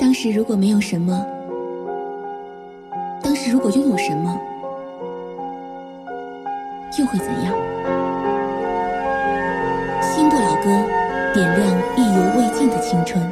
当时如果没有什么，当时如果拥有什么，又会怎样？新不老歌，点亮意犹未尽的青春。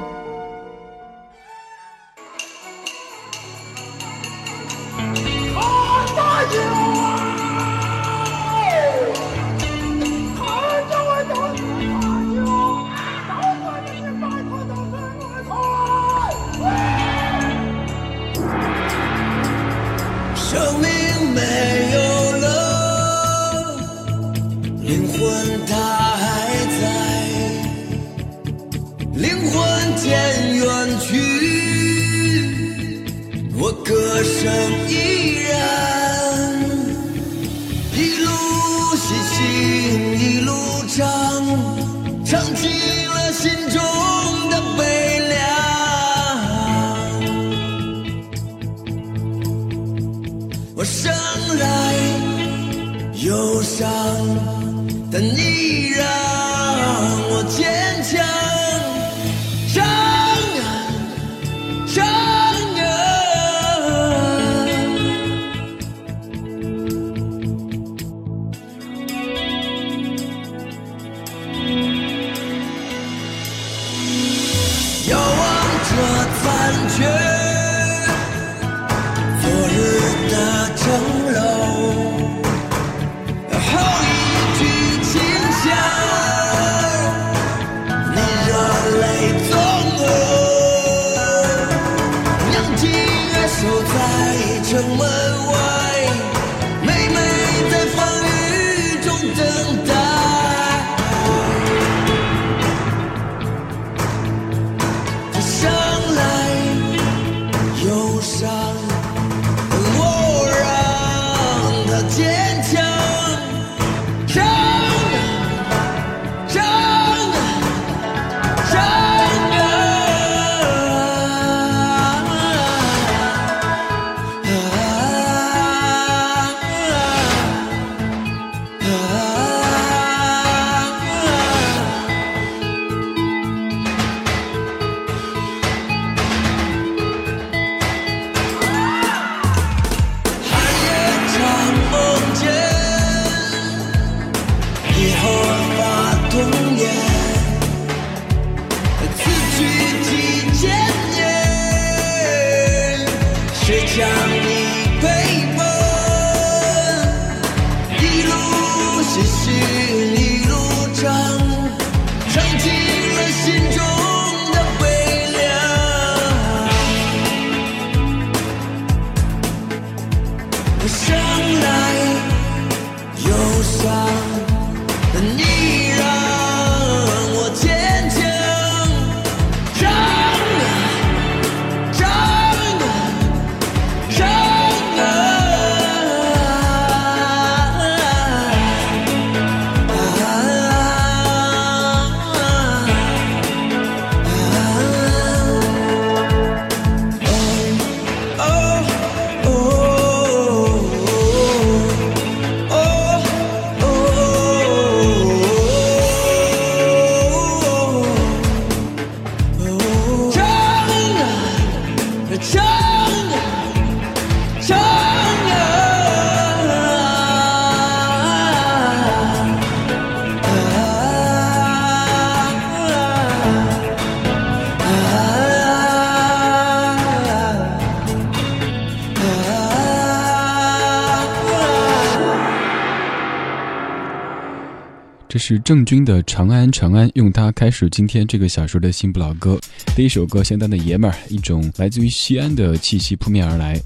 是郑钧的《长安长安》，用它开始今天这个小时的新不老歌。第一首歌相当的爷们儿，一种来自于西安的气息扑面而来。《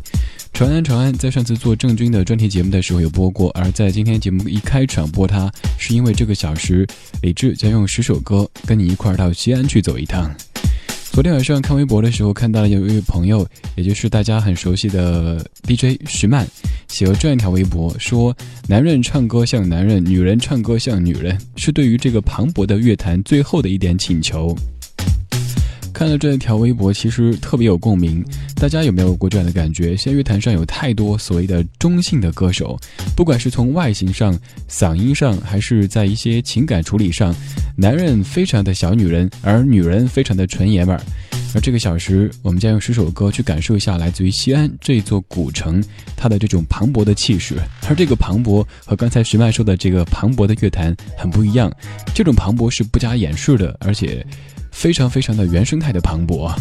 长安长安》在上次做郑钧的专题节目的时候有播过，而在今天节目一开场播它，是因为这个小时李志将用十首歌跟你一块儿到西安去走一趟。昨天晚上看微博的时候，看到了有一位朋友，也就是大家很熟悉的 DJ 徐曼，写了这样一条微博，说：“男人唱歌像男人，女人唱歌像女人，是对于这个磅礴的乐坛最后的一点请求。”看了这一条微博，其实特别有共鸣。大家有没有过这样的感觉？现在乐坛上有太多所谓的中性的歌手，不管是从外形上、嗓音上，还是在一些情感处理上，男人非常的小女人，而女人非常的纯爷们儿。而这个小时，我们将用十首歌去感受一下来自于西安这座古城它的这种磅礴的气势。而这个磅礴和刚才徐麦说的这个磅礴的乐坛很不一样，这种磅礴是不加掩饰的，而且非常非常的原生态的磅礴。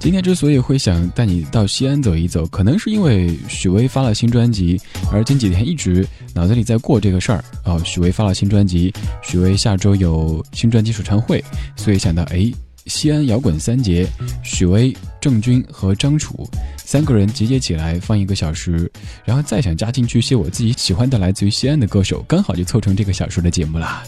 今天之所以会想带你到西安走一走，可能是因为许巍发了新专辑，而近几天一直脑子里在过这个事儿哦。许巍发了新专辑，许巍下周有新专辑首唱会，所以想到哎，西安摇滚三杰，许巍、郑钧和张楚三个人集结起来放一个小时，然后再想加进去一些我自己喜欢的来自于西安的歌手，刚好就凑成这个小时的节目啦。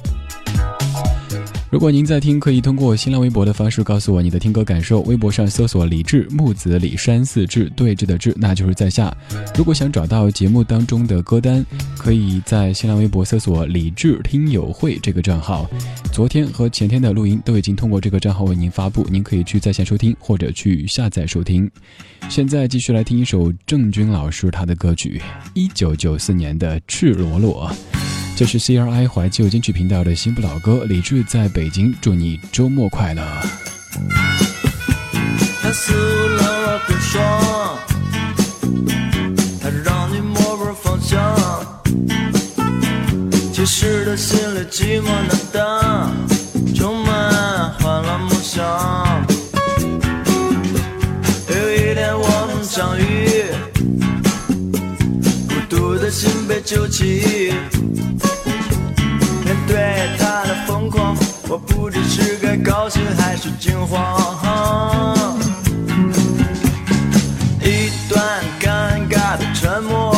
如果您在听，可以通过新浪微博的方式告诉我你的听歌感受。微博上搜索“李志木子李山四志对峙的志”，那就是在下。如果想找到节目当中的歌单，可以在新浪微博搜索“李志听友会”这个账号。昨天和前天的录音都已经通过这个账号为您发布，您可以去在线收听或者去下载收听。现在继续来听一首郑钧老师他的歌曲，一九九四年的《赤裸裸》。这是 CRI 怀旧金曲频道的新不老歌，李志在北京，祝你周末快乐。他撕了我的霜，他让你摸不着方向。其实他心里寂寞难当，充满欢乐梦想。被揪起。对他的疯狂，我不知是该高兴还是惊慌。一段尴尬的沉默，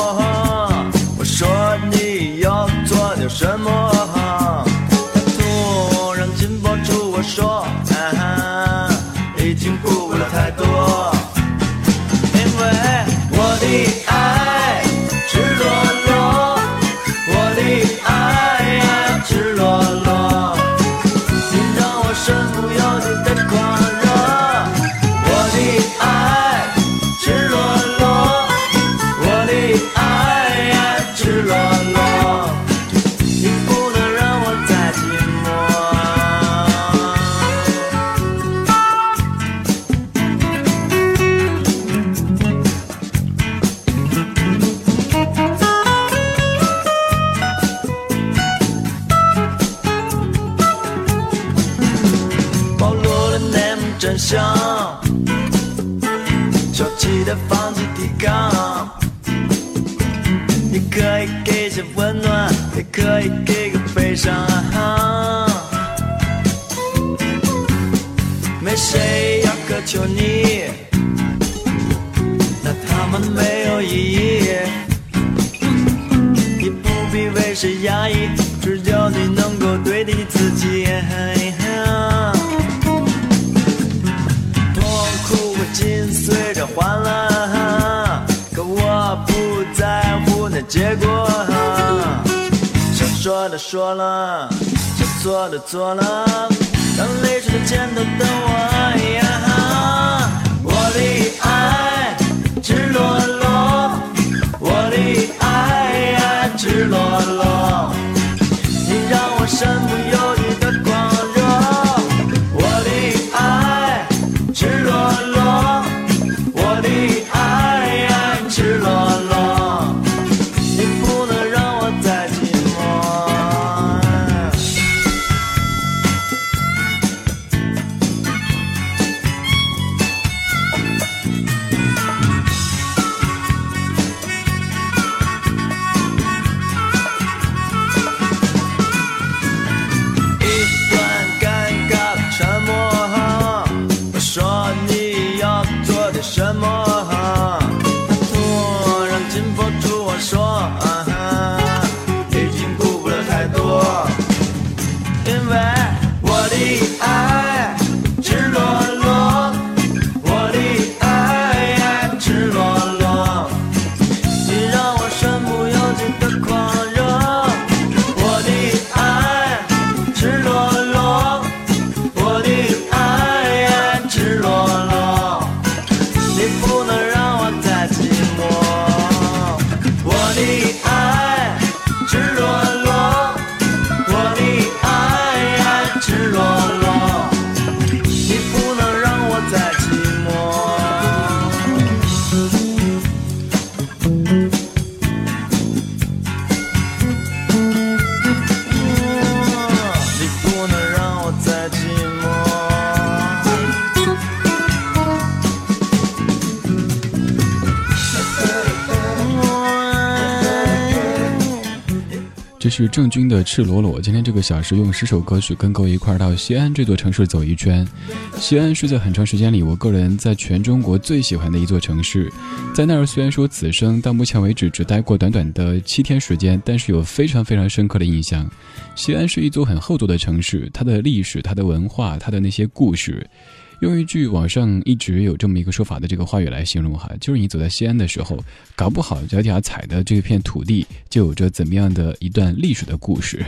这是郑钧的《赤裸裸》。今天这个小时用十首歌曲跟各位一块儿到西安这座城市走一圈。西安是在很长时间里，我个人在全中国最喜欢的一座城市。在那儿虽然说此生到目前为止只待过短短的七天时间，但是有非常非常深刻的印象。西安是一座很厚重的城市，它的历史、它的文化、它的那些故事。用一句网上一直有这么一个说法的这个话语来形容哈，就是你走在西安的时候，搞不好脚底下踩的这片土地就有着怎么样的一段历史的故事。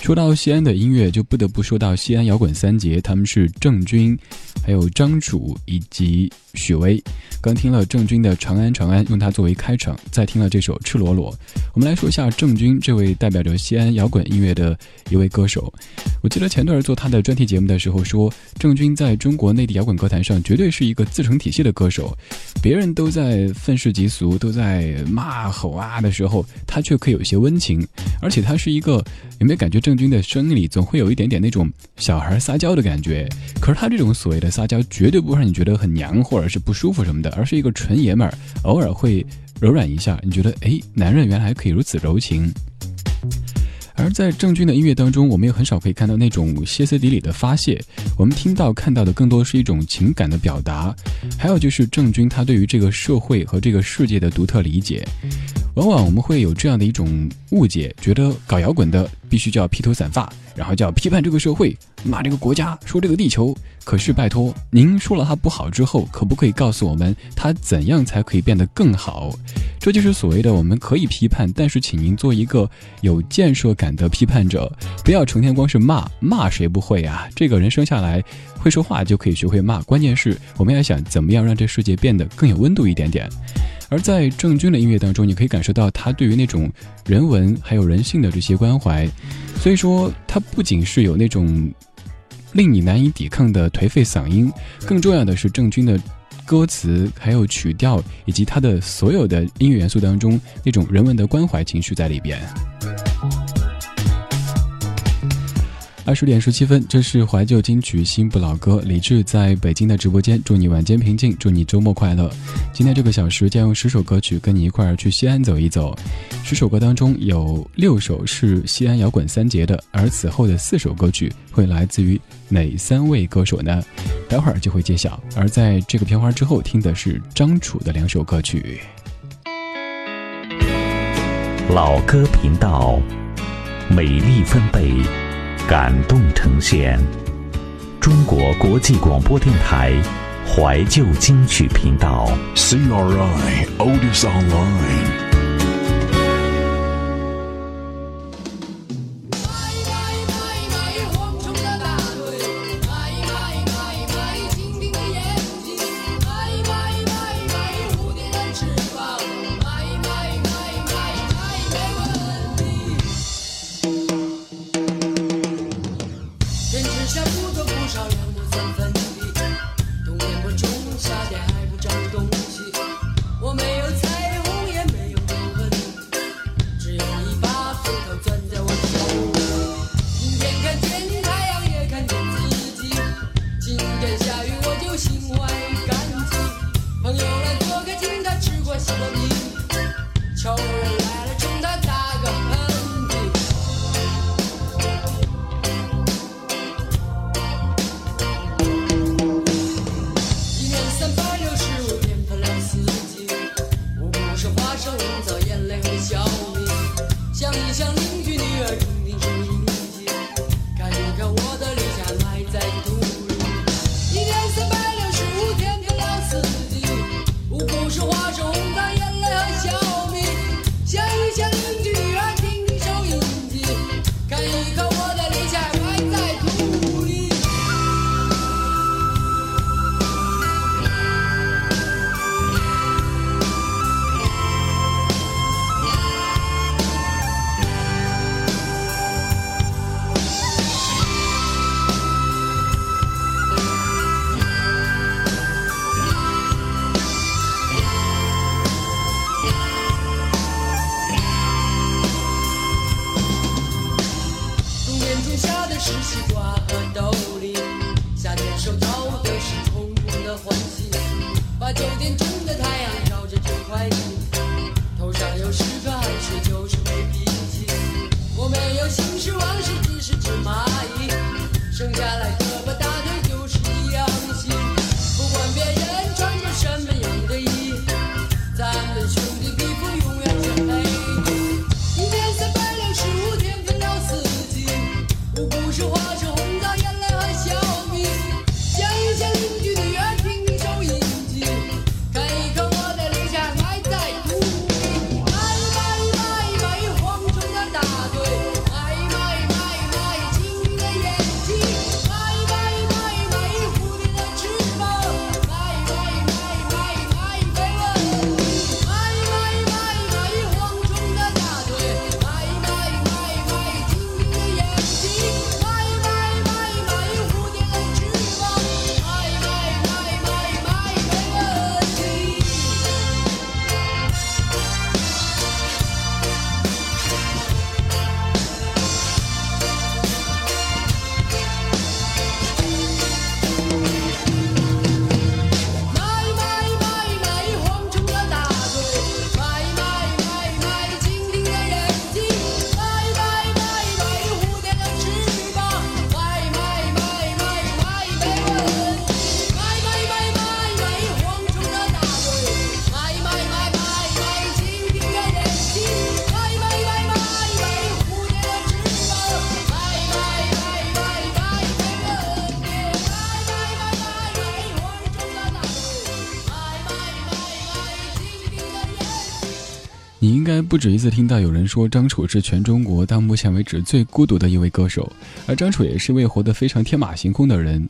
说到西安的音乐，就不得不说到西安摇滚三杰，他们是郑钧。还有张楚以及许巍，刚听了郑钧的《长安长安》，用它作为开场，再听了这首《赤裸裸》。我们来说一下郑钧这位代表着西安摇滚音乐的一位歌手。我记得前段做他的专题节目的时候说，郑钧在中国内地摇滚歌坛上绝对是一个自成体系的歌手。别人都在愤世嫉俗，都在骂吼啊的时候，他却可以有些温情。而且他是一个，有没有感觉郑钧的声音里总会有一点点那种小孩撒娇的感觉？可是他这种所谓的。撒娇绝对不会让你觉得很娘或者是不舒服什么的，而是一个纯爷们儿，偶尔会柔软一下，你觉得哎，男人原来可以如此柔情。而在郑钧的音乐当中，我们也很少可以看到那种歇斯底里的发泄，我们听到看到的更多是一种情感的表达，还有就是郑钧他对于这个社会和这个世界的独特理解。往往我们会有这样的一种误解，觉得搞摇滚的必须叫披头散发，然后叫批判这个社会，骂这个国家，说这个地球。可是拜托，您说了它不好之后，可不可以告诉我们它怎样才可以变得更好？这就是所谓的我们可以批判，但是请您做一个有建设感的批判者，不要成天光是骂，骂谁不会啊？这个人生下来会说话就可以学会骂，关键是我们要想怎么样让这世界变得更有温度一点点。而在郑钧的音乐当中，你可以感受到他对于那种人文还有人性的这些关怀，所以说他不仅是有那种令你难以抵抗的颓废嗓音，更重要的是郑钧的歌词还有曲调以及他的所有的音乐元素当中那种人文的关怀情绪在里边。二十点十七分，这是怀旧金曲新不老歌。李志在北京的直播间，祝你晚间平静，祝你周末快乐。今天这个小时将用十首歌曲跟你一块儿去西安走一走。十首歌当中有六首是西安摇滚三杰的，而此后的四首歌曲会来自于哪三位歌手呢？待会儿就会揭晓。而在这个片花之后，听的是张楚的两首歌曲。老歌频道，美丽分贝。感动呈现，中国国际广播电台怀旧金曲频道。CRI Old is Online。你应该不止一次听到有人说张楚是全中国到目前为止最孤独的一位歌手，而张楚也是一位活得非常天马行空的人。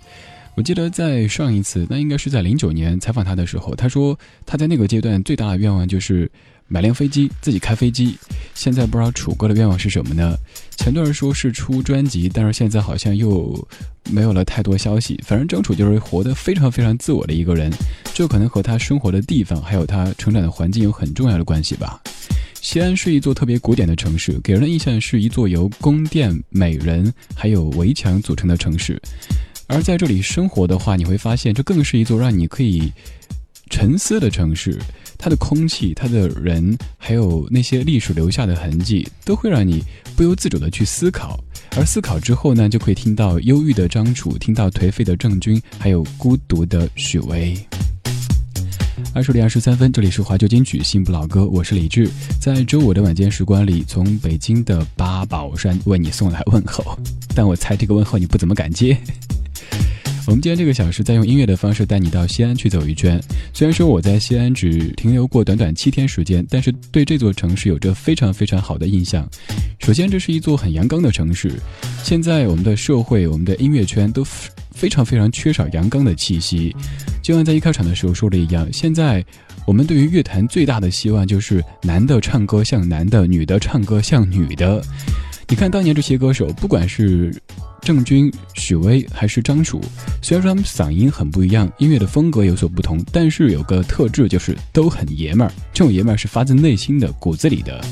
我记得在上一次，那应该是在零九年采访他的时候，他说他在那个阶段最大的愿望就是买辆飞机，自己开飞机。现在不知道楚哥的愿望是什么呢？前段说是出专辑，但是现在好像又没有了太多消息。反正张楚就是活得非常非常自我的一个人，这可能和他生活的地方还有他成长的环境有很重要的关系吧。西安是一座特别古典的城市，给人的印象是一座由宫殿、美人还有围墙组成的城市。而在这里生活的话，你会发现这更是一座让你可以沉思的城市。它的空气、它的人，还有那些历史留下的痕迹，都会让你不由自主的去思考。而思考之后呢，就可以听到忧郁的张楚，听到颓废的郑钧，还有孤独的许巍。二十点二十三分，这里是华旧金曲新不老歌，我是李志，在周五的晚间时光里，从北京的八宝山为你送来问候，但我猜这个问候你不怎么敢接。我们今天这个小时在用音乐的方式带你到西安去走一圈。虽然说我在西安只停留过短短七天时间，但是对这座城市有着非常非常好的印象。首先，这是一座很阳刚的城市。现在我们的社会、我们的音乐圈都。非常非常缺少阳刚的气息，就像在一开场的时候说的一样。现在我们对于乐坛最大的希望就是男的唱歌像男的，女的唱歌像女的。你看当年这些歌手，不管是郑钧、许巍还是张楚，虽然说他们嗓音很不一样，音乐的风格有所不同，但是有个特质就是都很爷们儿。这种爷们儿是发自内心的、骨子里的。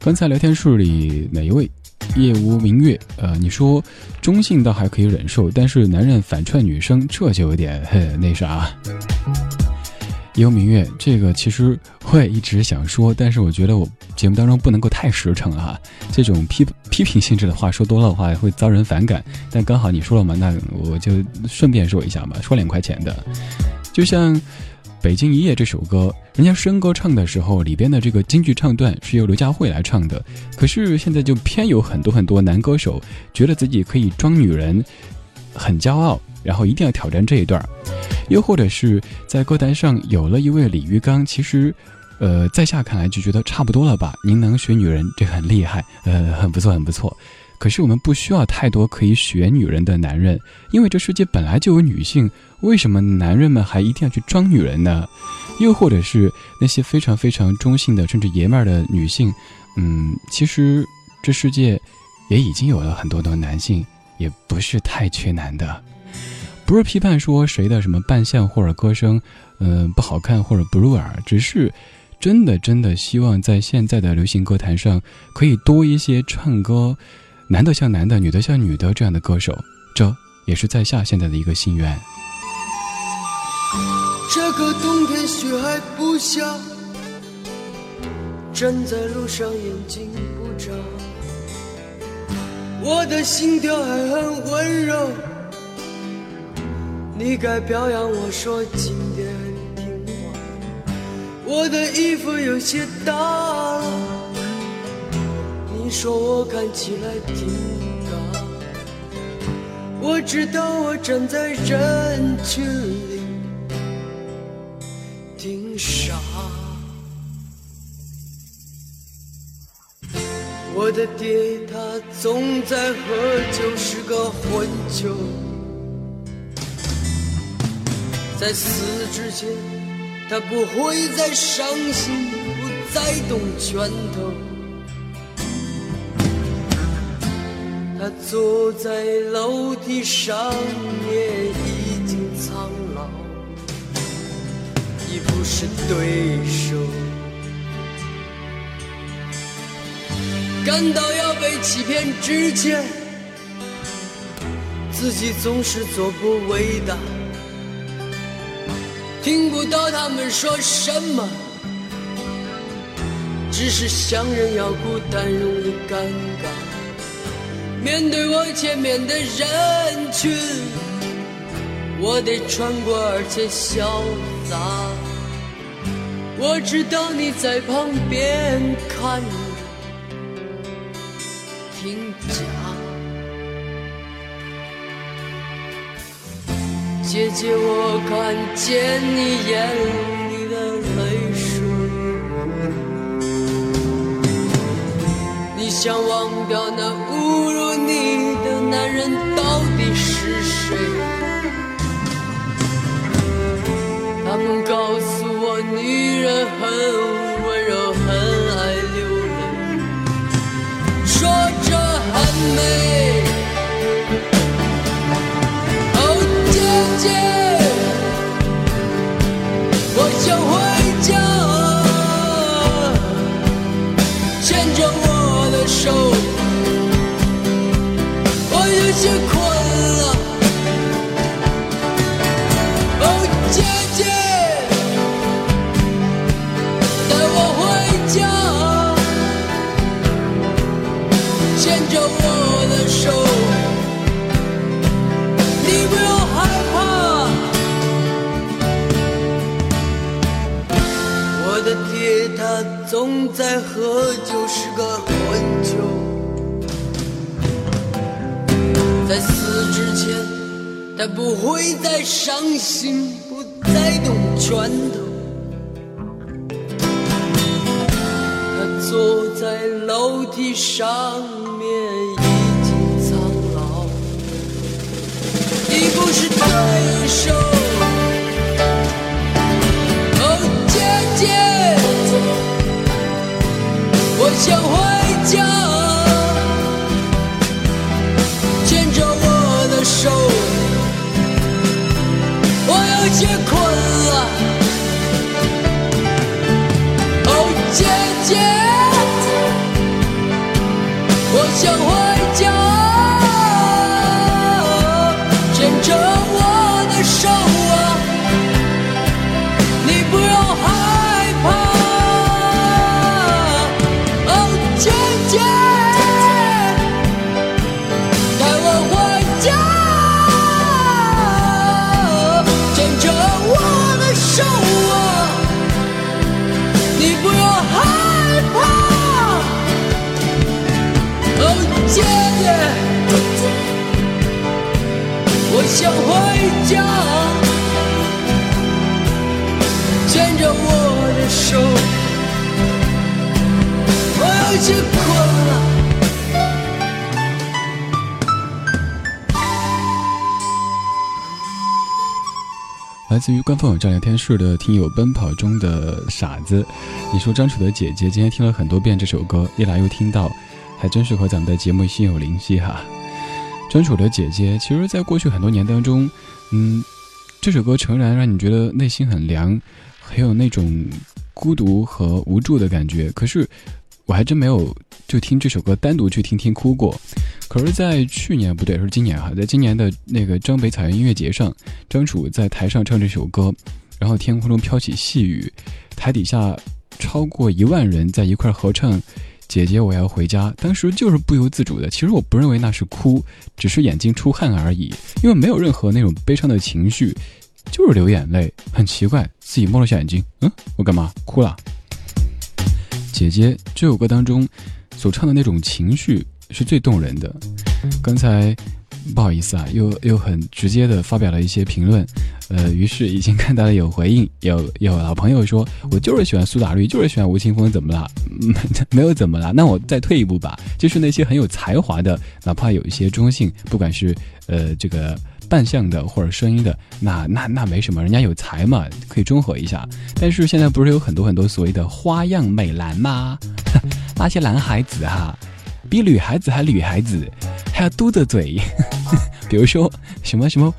刚才聊天室里哪一位？夜无明月，呃，你说中性倒还可以忍受，但是男人反串女生，这就有点嘿那啥。夜无明月，这个其实我也一直想说，但是我觉得我节目当中不能够太实诚啊，这种批批评性质的话说多了的话会遭人反感。但刚好你说了嘛，那我就顺便说一下嘛，说两块钱的，就像。《北京一夜》这首歌，人家申歌唱的时候，里边的这个京剧唱段是由刘佳慧来唱的。可是现在就偏有很多很多男歌手觉得自己可以装女人，很骄傲，然后一定要挑战这一段又或者是在歌坛上有了一位李玉刚，其实，呃，在下看来就觉得差不多了吧？您能学女人，这很厉害，呃，很不错，很不错。可是我们不需要太多可以学女人的男人，因为这世界本来就有女性，为什么男人们还一定要去装女人呢？又或者是那些非常非常中性的，甚至爷们儿的女性，嗯，其实这世界也已经有了很多的男性，也不是太缺男的。不是批判说谁的什么扮相或者歌声，嗯，不好看或者不入耳，只是真的真的希望在现在的流行歌坛上可以多一些唱歌。男的像男的，女的像女的，这样的歌手，这也是在下现在的一个心愿。这个冬天雪还不下，站在路上眼睛不眨，我的心跳还很温柔。你该表扬我说今天挺晚，我的衣服有些大了。你说我看起来挺傻，我知道我站在人群里挺傻。我的爹他总在喝酒，是个混球，在死之前他不会再伤心，不再动拳头。他坐在楼梯上面，已经苍老，已不是对手。感到要被欺骗之前，自己总是做不伟大。听不到他们说什么，只是想人要孤单，容易尴尬。面对我前面的人群，我得穿过，而且潇洒。我知道你在旁边看着，听假。姐姐，我看见你眼里想忘掉那侮辱你的男人到底是谁？他们告诉我，女人很总在喝酒，是个混球，在死之前。他不会再伤心，不再动拳头。他坐在楼梯上面，已经苍老，你不是对手。我有些困了，哦，姐姐，我想回来自于官方网站聊天室的听友奔跑中的傻子，你说张楚的姐姐今天听了很多遍这首歌，一来又听到，还真是和咱们的节目心有灵犀哈。张楚的姐姐，其实在过去很多年当中，嗯，这首歌诚然让你觉得内心很凉，很有那种孤独和无助的感觉，可是我还真没有就听这首歌单独去听听哭过。可是，在去年不对，是今年哈，在今年的那个张北草原音乐节上，张楚在台上唱这首歌，然后天空中飘起细雨，台底下超过一万人在一块合唱《姐姐我要回家》，当时就是不由自主的。其实我不认为那是哭，只是眼睛出汗而已，因为没有任何那种悲伤的情绪，就是流眼泪，很奇怪，自己摸了下眼睛，嗯，我干嘛哭了？姐姐这首歌当中所唱的那种情绪。是最动人的。刚才不好意思啊，又又很直接的发表了一些评论，呃，于是已经看到了有回应，有有老朋友说，我就是喜欢苏打绿，就是喜欢吴青峰，怎么了？没 没有怎么了？那我再退一步吧，就是那些很有才华的，哪怕有一些中性，不管是呃这个扮相的或者声音的，那那那没什么，人家有才嘛，可以中和一下。但是现在不是有很多很多所谓的花样美男吗？那些男孩子哈。比女孩子还女孩子，还要嘟着嘴，比如说什么什么，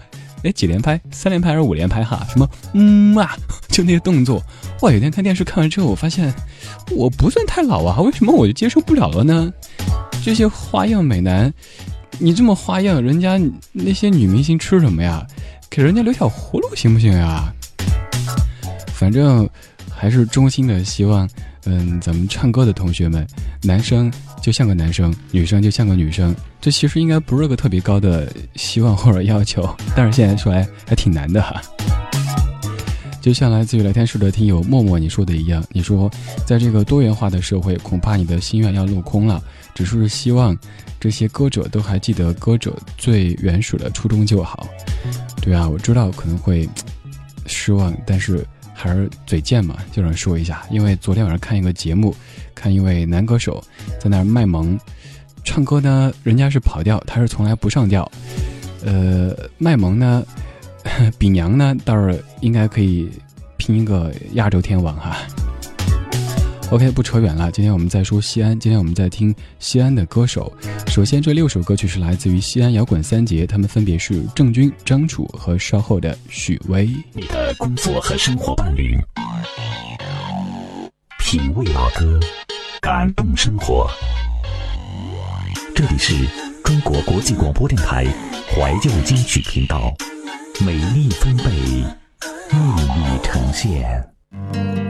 哎几连拍，三连拍还是五连拍哈？什么嗯啊，就那些动作，哇！有天看电视看完之后，我发现我不算太老啊，为什么我就接受不了了呢？这些花样美男，你这么花样，人家那些女明星吃什么呀？给人家留条活路行不行呀？反正还是衷心的希望。嗯，咱们唱歌的同学们，男生就像个男生，女生就像个女生，这其实应该不是个特别高的希望或者要求，但是现在说来还挺难的哈。就像来自于聊天室的听友默默你说的一样，你说在这个多元化的社会，恐怕你的心愿要落空了，只是希望这些歌者都还记得歌者最原始的初衷就好。对啊，我知道可能会失望，但是。还是嘴贱嘛，就想说一下，因为昨天晚上看一个节目，看一位男歌手在那儿卖萌，唱歌呢人家是跑调，他是从来不上调。呃，卖萌呢，比娘呢倒是应该可以拼一个亚洲天王哈。OK，不扯远了。今天我们在说西安，今天我们在听西安的歌手。首先，这六首歌曲是来自于西安摇滚三杰，他们分别是郑钧、张楚和稍后的许巍。你的工作和生活伴侣，品味老歌，感动生活。这里是中国国际广播电台怀旧金曲频道，美丽分贝，魅力呈现。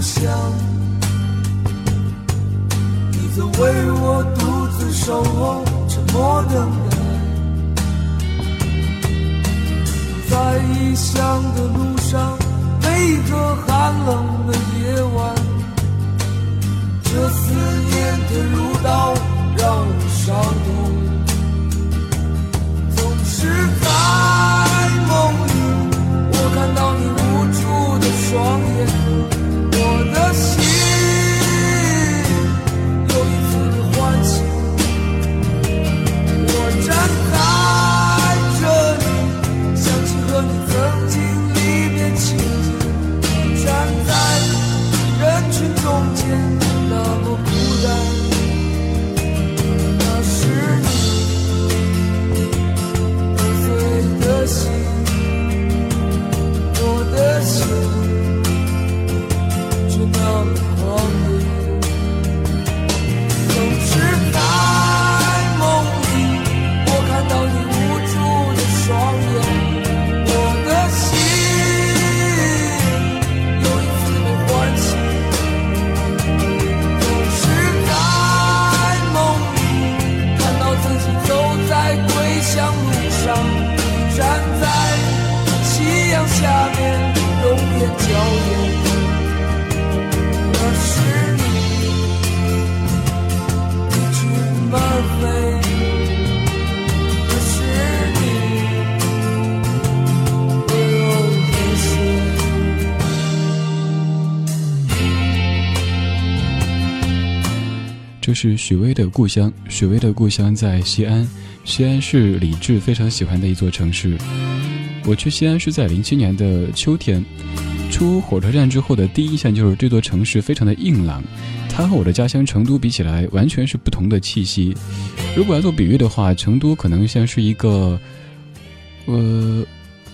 想。你曾为我独自守候，沉默等待，在异乡的路上，每一个寒冷的夜晚，这思念的如刀，让我伤痛，总是在梦里，我看到你无助的双眼。就是许巍的故乡。许巍的故乡在西安，西安是李志非常喜欢的一座城市。我去西安是在零七年的秋天，出火车站之后的第一印象就是这座城市非常的硬朗。它和我的家乡成都比起来，完全是不同的气息。如果要做比喻的话，成都可能像是一个，呃，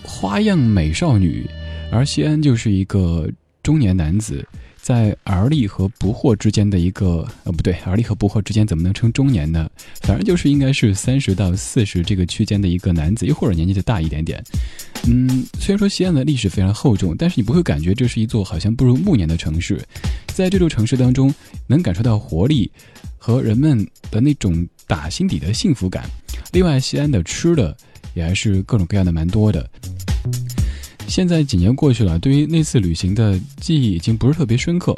花样美少女，而西安就是一个中年男子。在而立和不惑之间的一个，呃，不对，而立和不惑之间怎么能称中年呢？反正就是应该是三十到四十这个区间的一个男子，又或者年纪再大一点点。嗯，虽然说西安的历史非常厚重，但是你不会感觉这是一座好像步入暮年的城市。在这座城市当中，能感受到活力和人们的那种打心底的幸福感。另外，西安的吃的也还是各种各样的蛮多的。现在几年过去了，对于那次旅行的记忆已经不是特别深刻。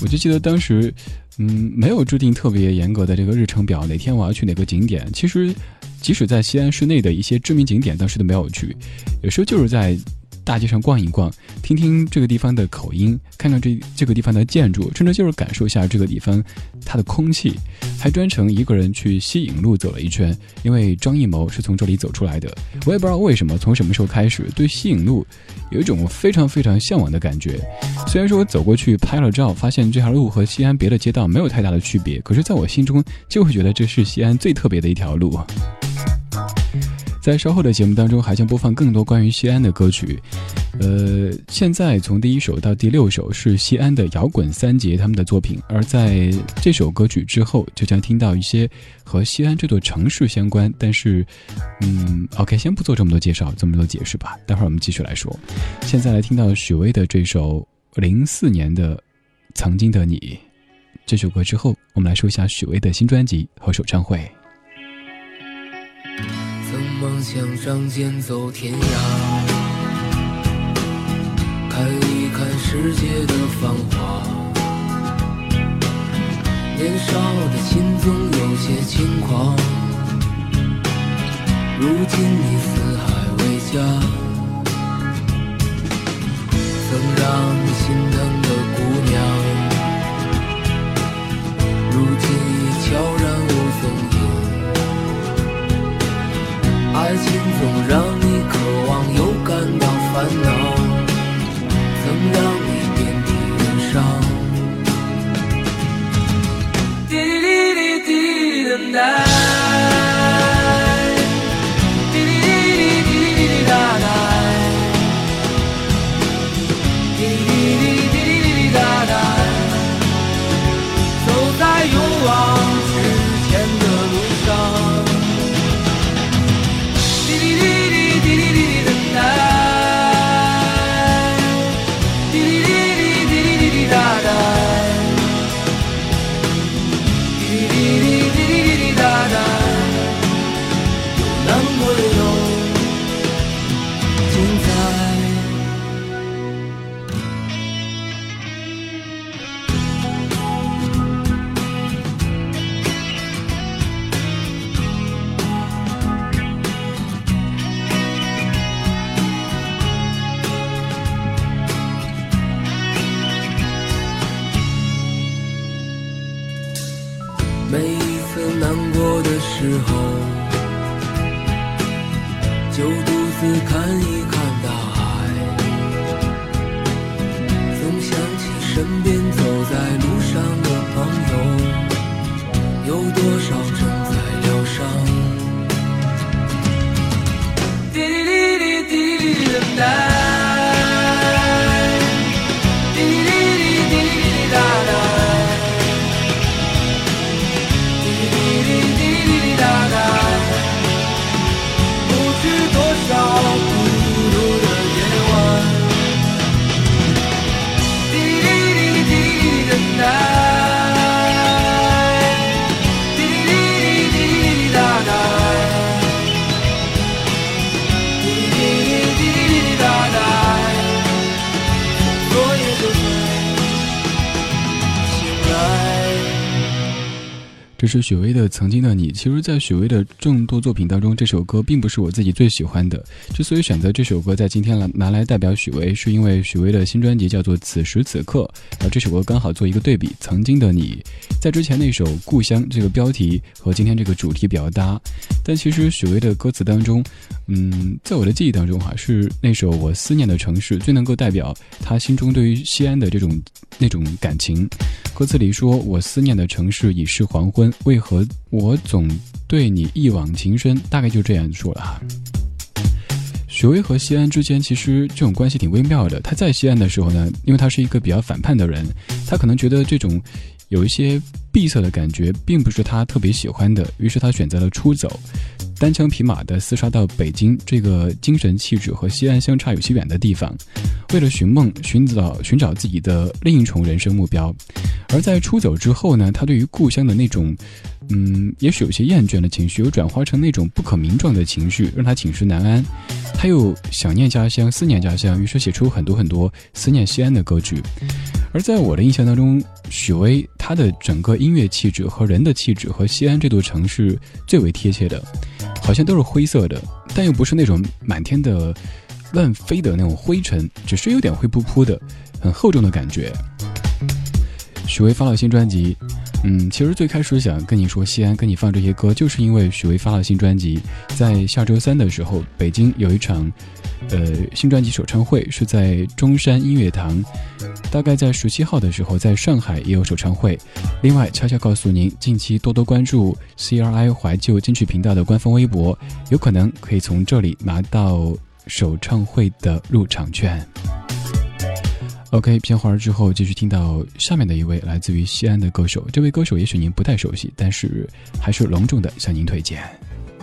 我就记得当时，嗯，没有制定特别严格的这个日程表，哪天我要去哪个景点。其实，即使在西安市内的一些知名景点，当时都没有去，有时候就是在。大街上逛一逛，听听这个地方的口音，看看这这个地方的建筑，甚至就是感受一下这个地方它的空气。还专程一个人去西影路走了一圈，因为张艺谋是从这里走出来的。我也不知道为什么，从什么时候开始对西影路有一种非常非常向往的感觉。虽然说我走过去拍了照，发现这条路和西安别的街道没有太大的区别，可是在我心中就会觉得这是西安最特别的一条路。在稍后的节目当中，还将播放更多关于西安的歌曲。呃，现在从第一首到第六首是西安的摇滚三杰他们的作品，而在这首歌曲之后，就将听到一些和西安这座城市相关。但是，嗯，OK，先不做这么多介绍，这么多解释吧。待会儿我们继续来说。现在来听到许巍的这首零四年的《曾经的你》这首歌之后，我们来说一下许巍的新专辑和首唱会。梦想仗剑走天涯，看一看世界的繁华。年少的心总有些轻狂，如今你四海为家，曾让你心疼的姑娘，如今已悄然无踪影。爱情总让你渴望又感到烦恼，曾让你遍体鳞伤。滴滴滴滴滴这是许巍的《曾经的你》。其实，在许巍的众多作品当中，这首歌并不是我自己最喜欢的。之所以选择这首歌在今天来拿来代表许巍，是因为许巍的新专辑叫做《此时此刻》，而这首歌刚好做一个对比，《曾经的你》在之前那首《故乡》这个标题和今天这个主题比较搭。但其实许巍的歌词当中，嗯，在我的记忆当中哈，是那首《我思念的城市》最能够代表他心中对于西安的这种那种感情。歌词里说：“我思念的城市已是黄昏，为何我总对你一往情深？”大概就这样说了哈。许巍和西安之间其实这种关系挺微妙的。他在西安的时候呢，因为他是一个比较反叛的人，他可能觉得这种有一些闭塞的感觉并不是他特别喜欢的，于是他选择了出走。单枪匹马地厮杀到北京，这个精神气质和西安相差有些远的地方，为了寻梦，寻找寻找自己的另一重人生目标。而在出走之后呢，他对于故乡的那种，嗯，也许有些厌倦的情绪，又转化成那种不可名状的情绪，让他寝食难安。他又想念家乡，思念家乡，于是写出很多很多思念西安的歌曲。而在我的印象当中，许巍他的整个音乐气质和人的气质和西安这座城市最为贴切的。好像都是灰色的，但又不是那种满天的乱飞的那种灰尘，只是有点灰扑扑的，很厚重的感觉。许巍发了新专辑，嗯，其实最开始想跟你说西安，跟你放这些歌，就是因为许巍发了新专辑，在下周三的时候，北京有一场。呃，新专辑首唱会是在中山音乐堂，大概在十七号的时候，在上海也有首唱会。另外，悄悄告诉您，近期多多关注 CRI 怀旧金曲频道的官方微博，有可能可以从这里拿到首唱会的入场券。OK，片花儿之后，继续听到下面的一位来自于西安的歌手。这位歌手也许您不太熟悉，但是还是隆重的向您推荐。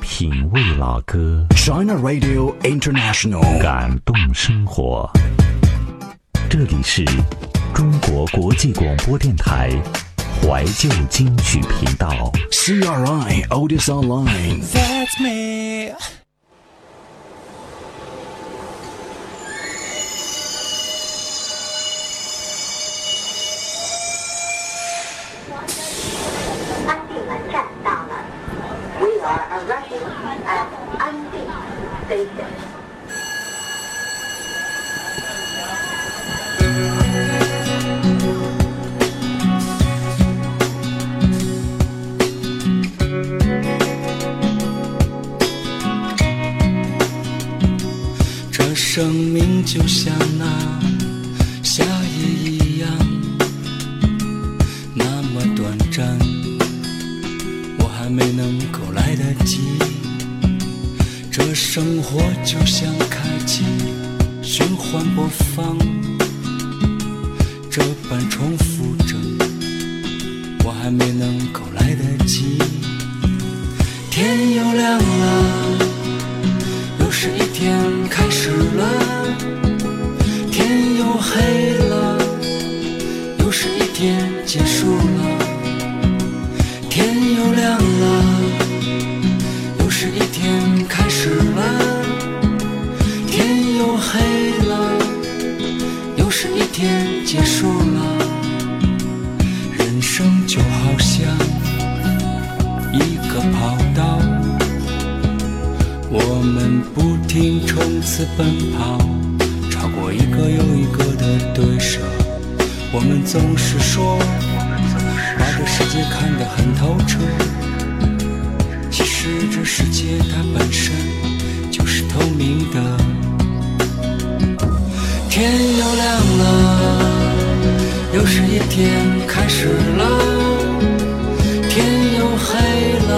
品味老歌，China Radio International，感动生活。这里是中国国际广播电台怀旧金曲频道，CRI Otis Online。That's me。这生命就像那生活就像开机循环播放，这般重复着，我还没能够来得及。天又亮了，跑道，我们不停冲刺奔跑，超过一个又一个的对手。我们总是说，把这世界看得很透彻。其实这世界它本身就是。透明的，天又亮了，又是一天开始了；天又黑了，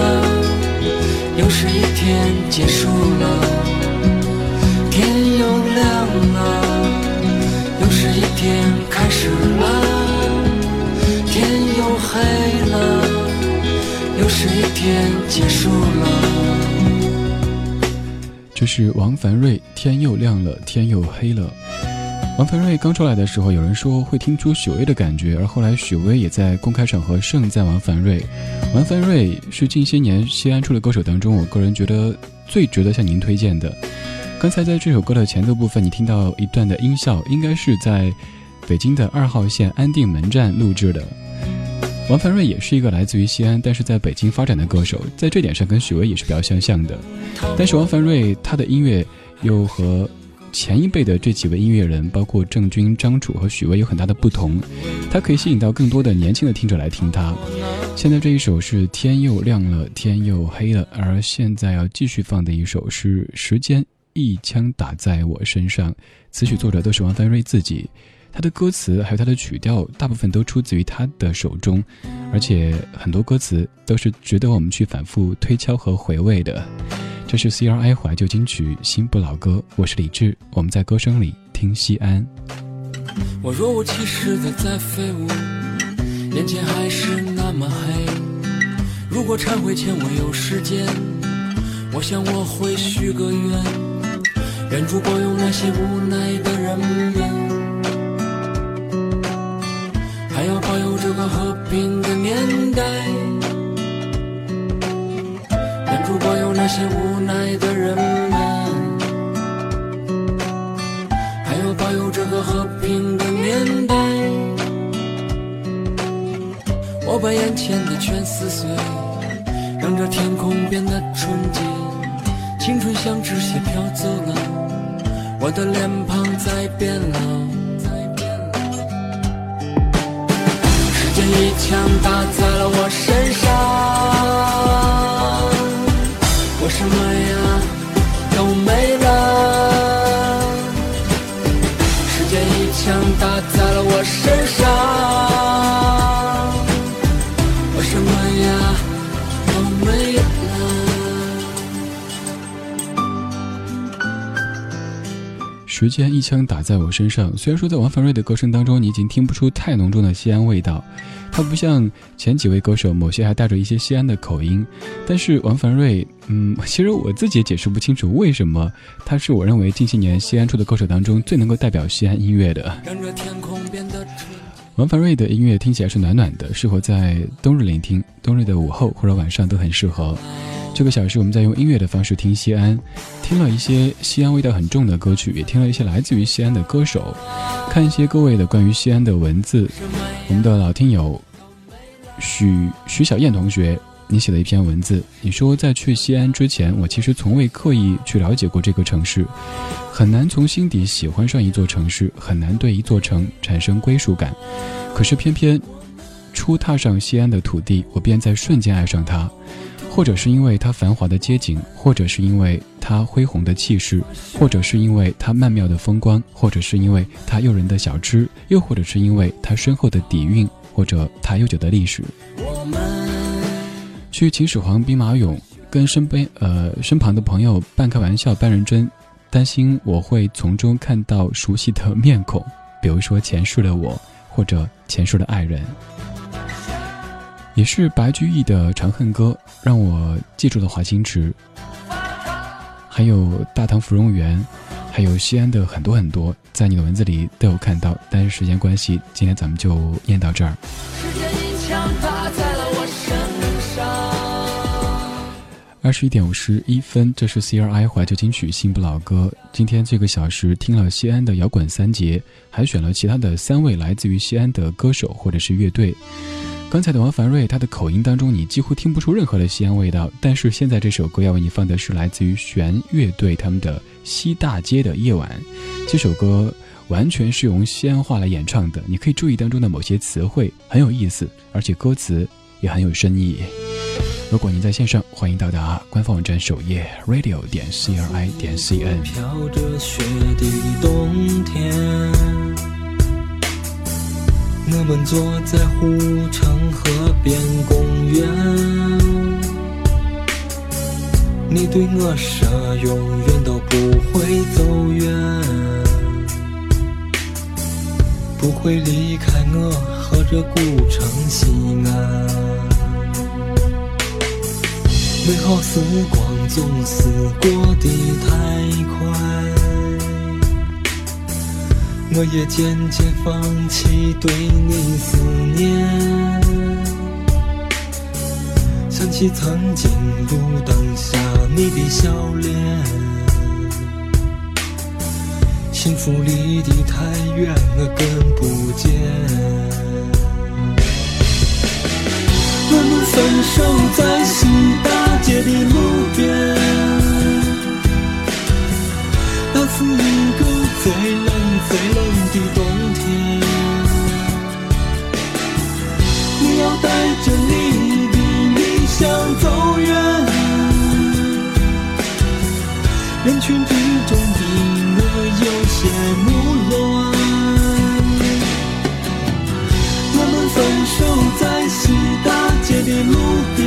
又是一天结束了；天又亮了，又是一天开始了；天又黑了，又是一天结束了。这是王凡瑞，天又亮了，天又黑了。王凡瑞刚出来的时候，有人说会听出许巍的感觉，而后来许巍也在公开场合盛赞王凡瑞。王凡瑞是近些年西安出的歌手当中，我个人觉得最值得向您推荐的。刚才在这首歌的前奏部分，你听到一段的音效，应该是在北京的二号线安定门站录制的。王凡瑞也是一个来自于西安，但是在北京发展的歌手，在这点上跟许巍也是比较相像的。但是王凡瑞他的音乐又和前一辈的这几位音乐人，包括郑钧、张楚和许巍有很大的不同，他可以吸引到更多的年轻的听者来听他。现在这一首是天又亮了，天又黑了，而现在要继续放的一首是时间一枪打在我身上，词曲作者都是王凡瑞自己。他的歌词还有他的曲调，大部分都出自于他的手中，而且很多歌词都是值得我们去反复推敲和回味的。这是 CRI 怀旧金曲新不老歌，我是李志，我们在歌声里听西安。我若无其事的在飞舞，眼前还是那么黑。如果忏悔前我有时间，我想我会许个愿，愿主保佑那些无奈的人们。还要保佑这个和平的年代，那些无奈的人们，还要保佑这个和平的年代。我把眼前的全撕碎，让这天空变得纯洁。青春像纸屑飘走了，我的脸庞在变老。时间一枪打在了我身上，我什么呀都没了。时间一枪打在了我身上。时间一枪打在我身上。虽然说在王凡瑞的歌声当中，你已经听不出太浓重的西安味道，他不像前几位歌手，某些还带着一些西安的口音。但是王凡瑞，嗯，其实我自己也解释不清楚为什么他是我认为近些年西安出的歌手当中最能够代表西安音乐的。王凡瑞的音乐听起来是暖暖的，适合在冬日聆听，冬日的午后或者晚上都很适合。这个小时，我们在用音乐的方式听西安，听了一些西安味道很重的歌曲，也听了一些来自于西安的歌手，看一些各位的关于西安的文字。我们的老听友许许小燕同学，你写了一篇文字，你说在去西安之前，我其实从未刻意去了解过这个城市，很难从心底喜欢上一座城市，很难对一座城产生归属感。可是偏偏初踏上西安的土地，我便在瞬间爱上它。或者是因为它繁华的街景，或者是因为它恢宏的气势，或者是因为它曼妙的风光，或者是因为它诱人的小吃，又或者是因为它深厚的底蕴，或者它悠久的历史。去秦始皇兵马俑，跟身边呃身旁的朋友半开玩笑半认真，担心我会从中看到熟悉的面孔，比如说前世的我，或者前世的爱人。也是白居易的《长恨歌》，让我记住了华清池，还有大唐芙蓉园，还有西安的很多很多，在你的文字里都有看到。但是时间关系，今天咱们就念到这儿。二十一点五十一分，这是 CRI 怀旧金曲新不老歌。今天这个小时听了西安的摇滚三杰，还选了其他的三位来自于西安的歌手或者是乐队。刚才的王凡瑞，他的口音当中你几乎听不出任何的西安味道。但是现在这首歌要为你放的是来自于弦乐队他们的《西大街的夜晚》，这首歌完全是用西安话来演唱的。你可以注意当中的某些词汇很有意思，而且歌词也很有深意。如果您在线上，欢迎到达官方网站首页 radio 点 c r i 点 c n。飘着雪的冬天。我们坐在护城河边公园，你对我说永远都不会走远，不会离开我和这古城西安。美好时光总是过得太快。我也渐渐放弃对你思念，想起曾经路灯下你的笑脸，幸福离得太远，我跟不见。我们分手在西大街的路边，那是一个最冷最冷的冬天。你要带着你的理想走远，人群之中的我有些木乱。我们分手在西大街的路边，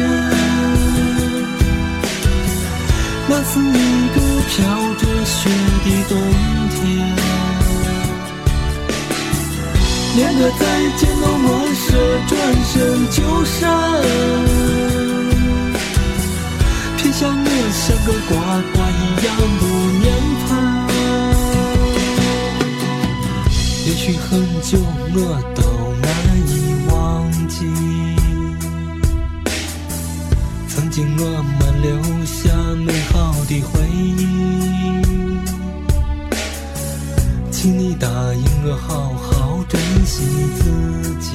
那是一个飘着雪的冬天，连个再见都莫舍，转身就闪，撇下我像个瓜瓜一样不念烦。也许很久我都难以忘记，曾经我们留下美好的回忆。请你答应我，好好珍惜自己。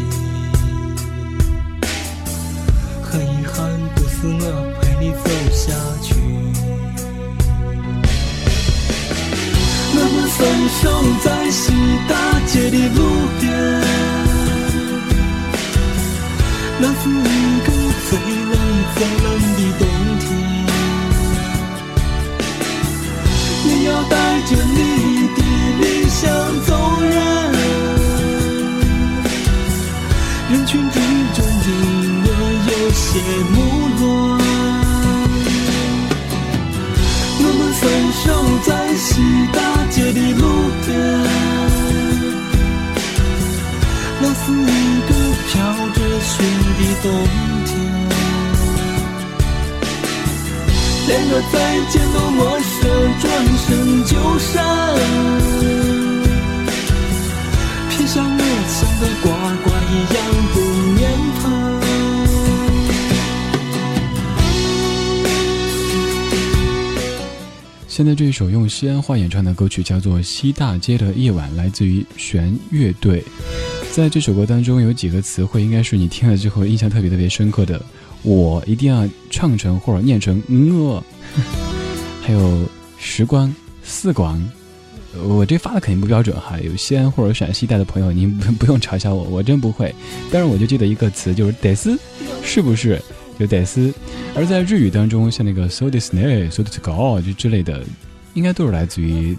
很遗憾，不是我陪你走下去。我们分手在西大街的路边，那是一个最冷最冷的冬天。你要带着你的理想走远，人群之中的我有些木乱。我们分手在西大街的路边，那是一个飘着雪的冬天，连个再见都陌生，转身就闪，撇下现在这一首用西安话演唱的歌曲叫做《西大街的夜晚》，来自于弦乐队。在这首歌当中，有几个词汇应该是你听了之后印象特别特别深刻的，我一定要唱成或者念成我。还有时光、四广，我这发的肯定不标准哈。有西安或者陕西带的朋友，您不 不用嘲笑我，我真不会。但是我就记得一个词，就是得斯，是不是？就得斯。而在日语当中，像那个 so this ne so this go 就之类的，应该都是来自于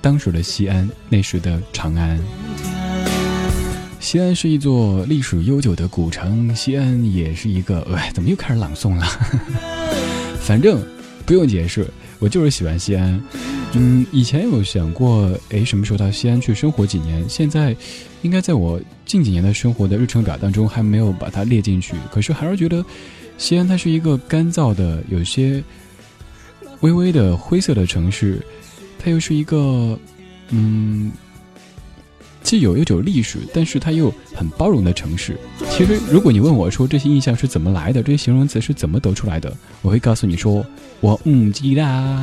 当时的西安，那时的长安。西安是一座历史悠久的古城，西安也是一个……哎，怎么又开始朗诵了？反正不用解释，我就是喜欢西安。嗯，以前有想过，哎，什么时候到西安去生活几年？现在应该在我近几年的生活的日程表当中还没有把它列进去。可是还是觉得。西安它是一个干燥的、有些微微的灰色的城市，它又是一个嗯，既有悠久历史，但是它又很包容的城市。其实，如果你问我说这些印象是怎么来的，这些形容词是怎么得出来的，我会告诉你说，我嗯记啦。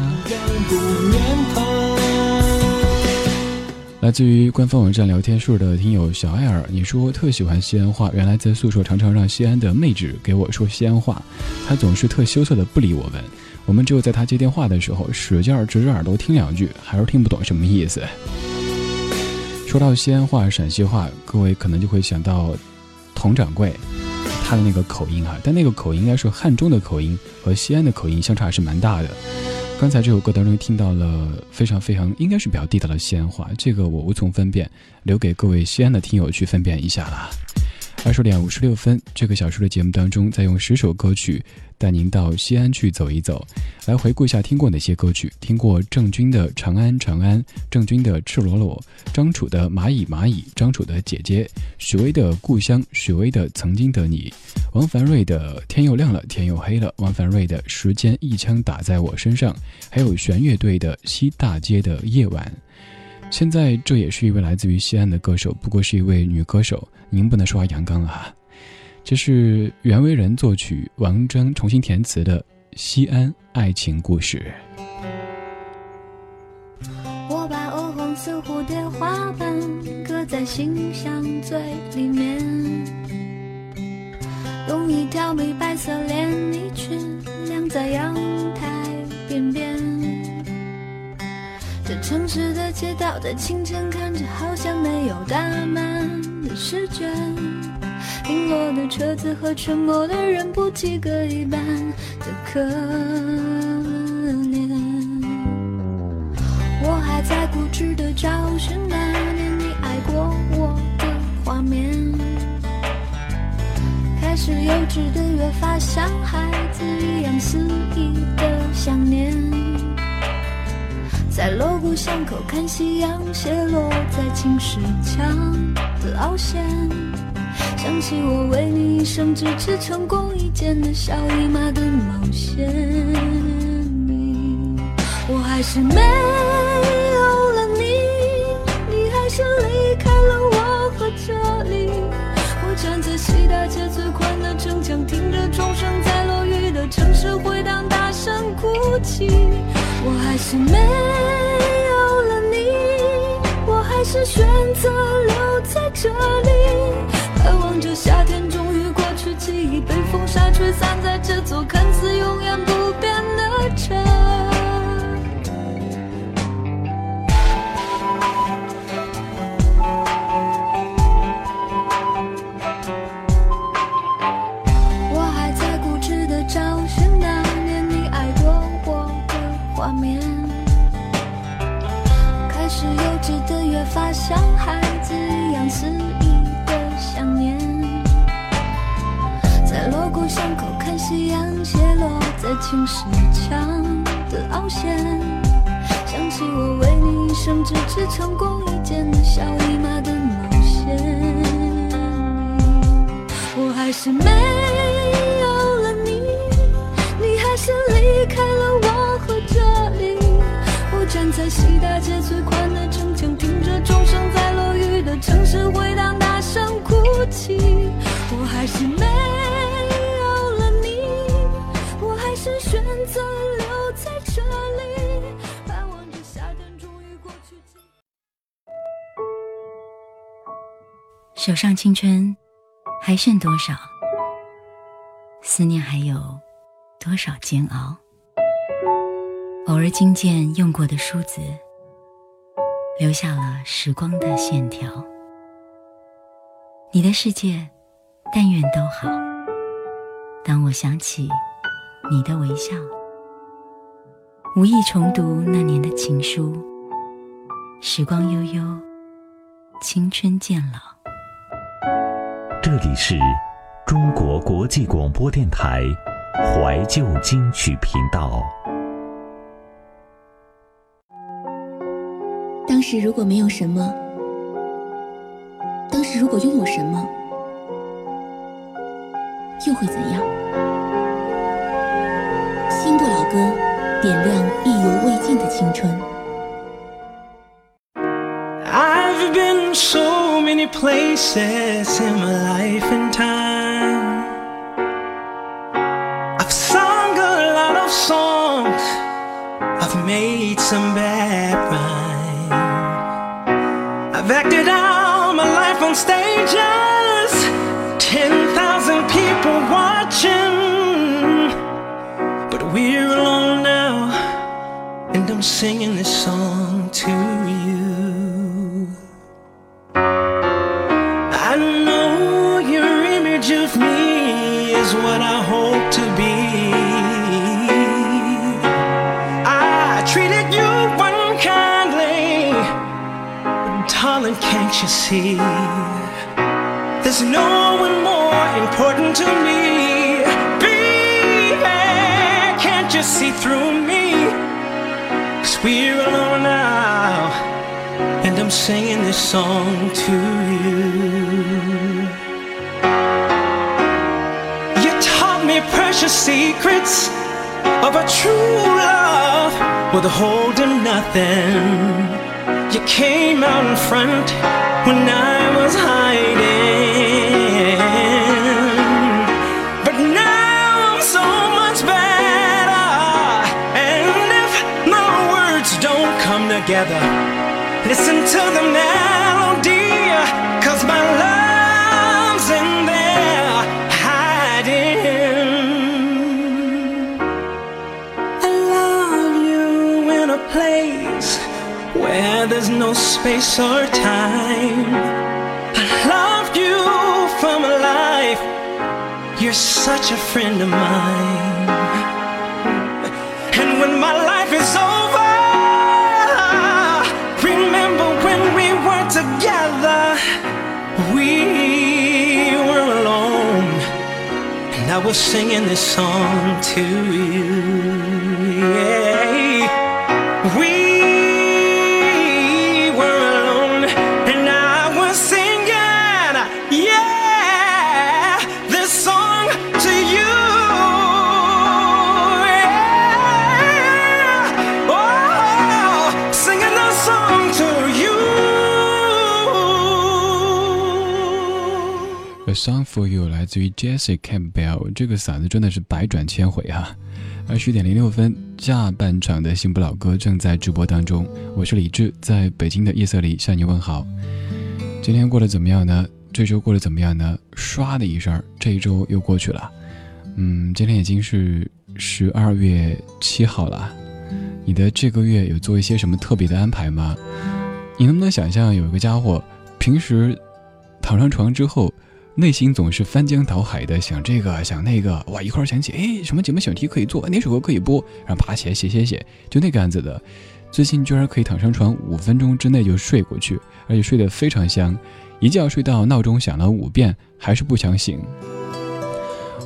来自于官方网站聊天室的听友小艾尔，你说特喜欢西安话，原来在宿舍常常让西安的妹纸给我说西安话，她总是特羞涩的不理我们，我们只有在她接电话的时候使劲指着耳朵听两句，还是听不懂什么意思。说到西安话、陕西话，各位可能就会想到佟掌柜他的那个口音啊，但那个口音应该是汉中的口音，和西安的口音相差还是蛮大的。刚才这首歌当中听到了非常非常应该是比较地道的西安话，这个我无从分辨，留给各位西安的听友去分辨一下啦。二十点五十六分，这个小时的节目当中，再用十首歌曲带您到西安去走一走，来回顾一下听过哪些歌曲。听过郑钧的《长安长安》，郑钧的《赤裸裸》，张楚的《蚂蚁蚂蚁》，张楚的《姐姐》，许巍的《故乡》，许巍的《曾经的你》，王凡瑞的《天又亮了天又黑了》，王凡瑞的《时间一枪打在我身上》，还有弦乐队的《西大街的夜晚》。现在这也是一位来自于西安的歌手，不过是一位女歌手。您不能说话阳刚了哈，这是袁惟仁作曲，王铮重新填词的《西安爱情故事》。我把鹅黄色蝴蝶花瓣搁在心上最里面，用一条米白色连衣裙晾在阳城市的街道在清晨看着好像没有打满的试卷，零落的车子和沉默的人不及格一般的可怜。我还在固执的找寻那年你爱过我的画面，开始幼稚的越发像孩子一样肆意的想念。在锣鼓巷口看夕阳斜落在青石墙的凹陷，想起我为你一生只织成功一件的小姨妈的冒险。你我还是没有了你，你还是离开了我和这里。我站在西大街最宽的城墙，听着钟声在落的城市回荡，大声哭泣。我还是没有了你，我还是选择留在这里，盼望着夏天终于过去，记忆被风沙吹散在这座看似永远不变的城。夕阳斜落在青石墙的凹陷，想起我为你一生只织成功一件的小姨妈的冒险。我还是没有了你，你还是离开了我和这里。我站在西大街最宽的城墙，听着钟声在落雨的城市回荡，大声哭泣。我还是没是选择留在这里，盼望着夏天终于过去。手上青春还剩多少？思念还有多少煎熬？偶尔惊见用过的梳子，留下了时光的线条。你的世界，但愿都好。当我想起你的微笑，无意重读那年的情书。时光悠悠，青春渐老。这里是中国国际广播电台怀旧金曲频道。当时如果没有什么，当时如果拥有什么，又会怎样？新不老歌，点亮意犹未尽的青春。 I've been so many places in my life and time. I've sung a lot of songs. I've made some bad rhyme. I've acted out my life on stages. I'm singing this song to you. I know your image of me is what I hope to be. I treated you unkindly, but darling, can't you see? There's no one more important to me. Baby, can't you see through me? We're alone now, and I'm singing this song to you. You taught me precious secrets of a true love with a hold and nothing. You came out in front when I was hiding. together. Listen to the melody, cause my love's in there hiding. I love you in a place where there's no space or time. I love you from life, you're such a friend of mine. Singing this song to you. A Song for You 来自于 Jesse Campbell，这个嗓子真的是百转千回啊！二十点零六分，下半场的新不老歌正在直播当中。我是李志，在北京的夜色里向你问好。今天过得怎么样呢？这周过得怎么样呢？唰的一声，这一周又过去了。嗯，今天已经是十二月七号了。你的这个月有做一些什么特别的安排吗？你能不能想象有一个家伙，平时躺上床之后，内心总是翻江倒海的想这个想那个，哇，一会儿想起哎什么节目选题可以做，哪首歌可以播，然后爬起来写写写，就那个样子的。最近居然可以躺上床五分钟之内就睡过去，而且睡得非常香，一觉睡到闹钟响了五遍还是不想醒。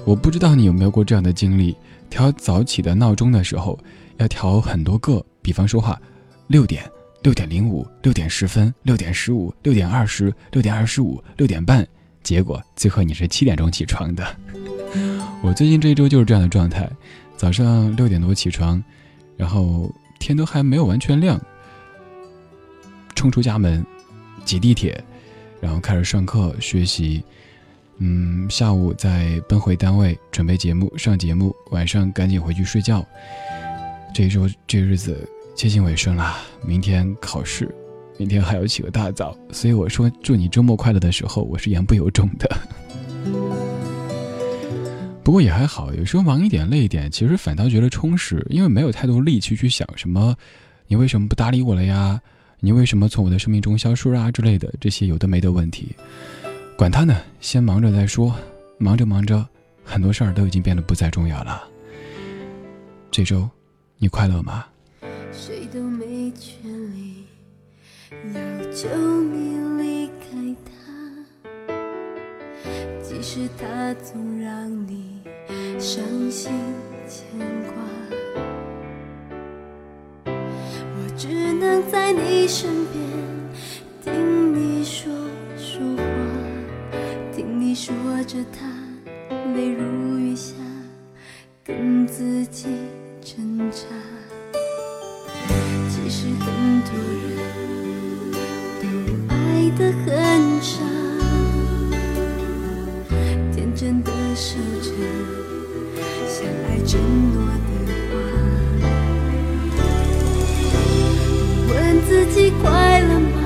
我不知道你有没有过这样的经历，调早起的闹钟的时候要调很多个，比方说话，六点、六点零五、六点十分、六点十五、六点二十、六点二十五、六点半，结果最后你是七点钟起床的。我最近这一周就是这样的状态，早上六点多起床，然后天都还没有完全亮，冲出家门，挤地铁，然后开始上课学习。嗯，下午再奔回单位准备节目上节目，晚上赶紧回去睡觉。这一周这日子接近尾声了，明天考试，明天还要起个大早，所以我说祝你周末快乐的时候，我是言不由衷的。不过也还好，有时候忙一点累一点，其实反倒觉得充实，因为没有太多力气去想什么，你为什么不搭理我了呀？你为什么从我的生命中消失啊之类的这些有的没的问题。管他呢，先忙着再说。忙着忙着，很多事儿都已经变得不再重要了。这周，你快乐吗？求你离开他，即使他总让你伤心牵挂。我只能在你身边，听你说说话，听你说着他泪如雨下，跟自己挣扎。其实很多人爱的很傻，天真的守着相爱承诺的话。问自己快乐吗？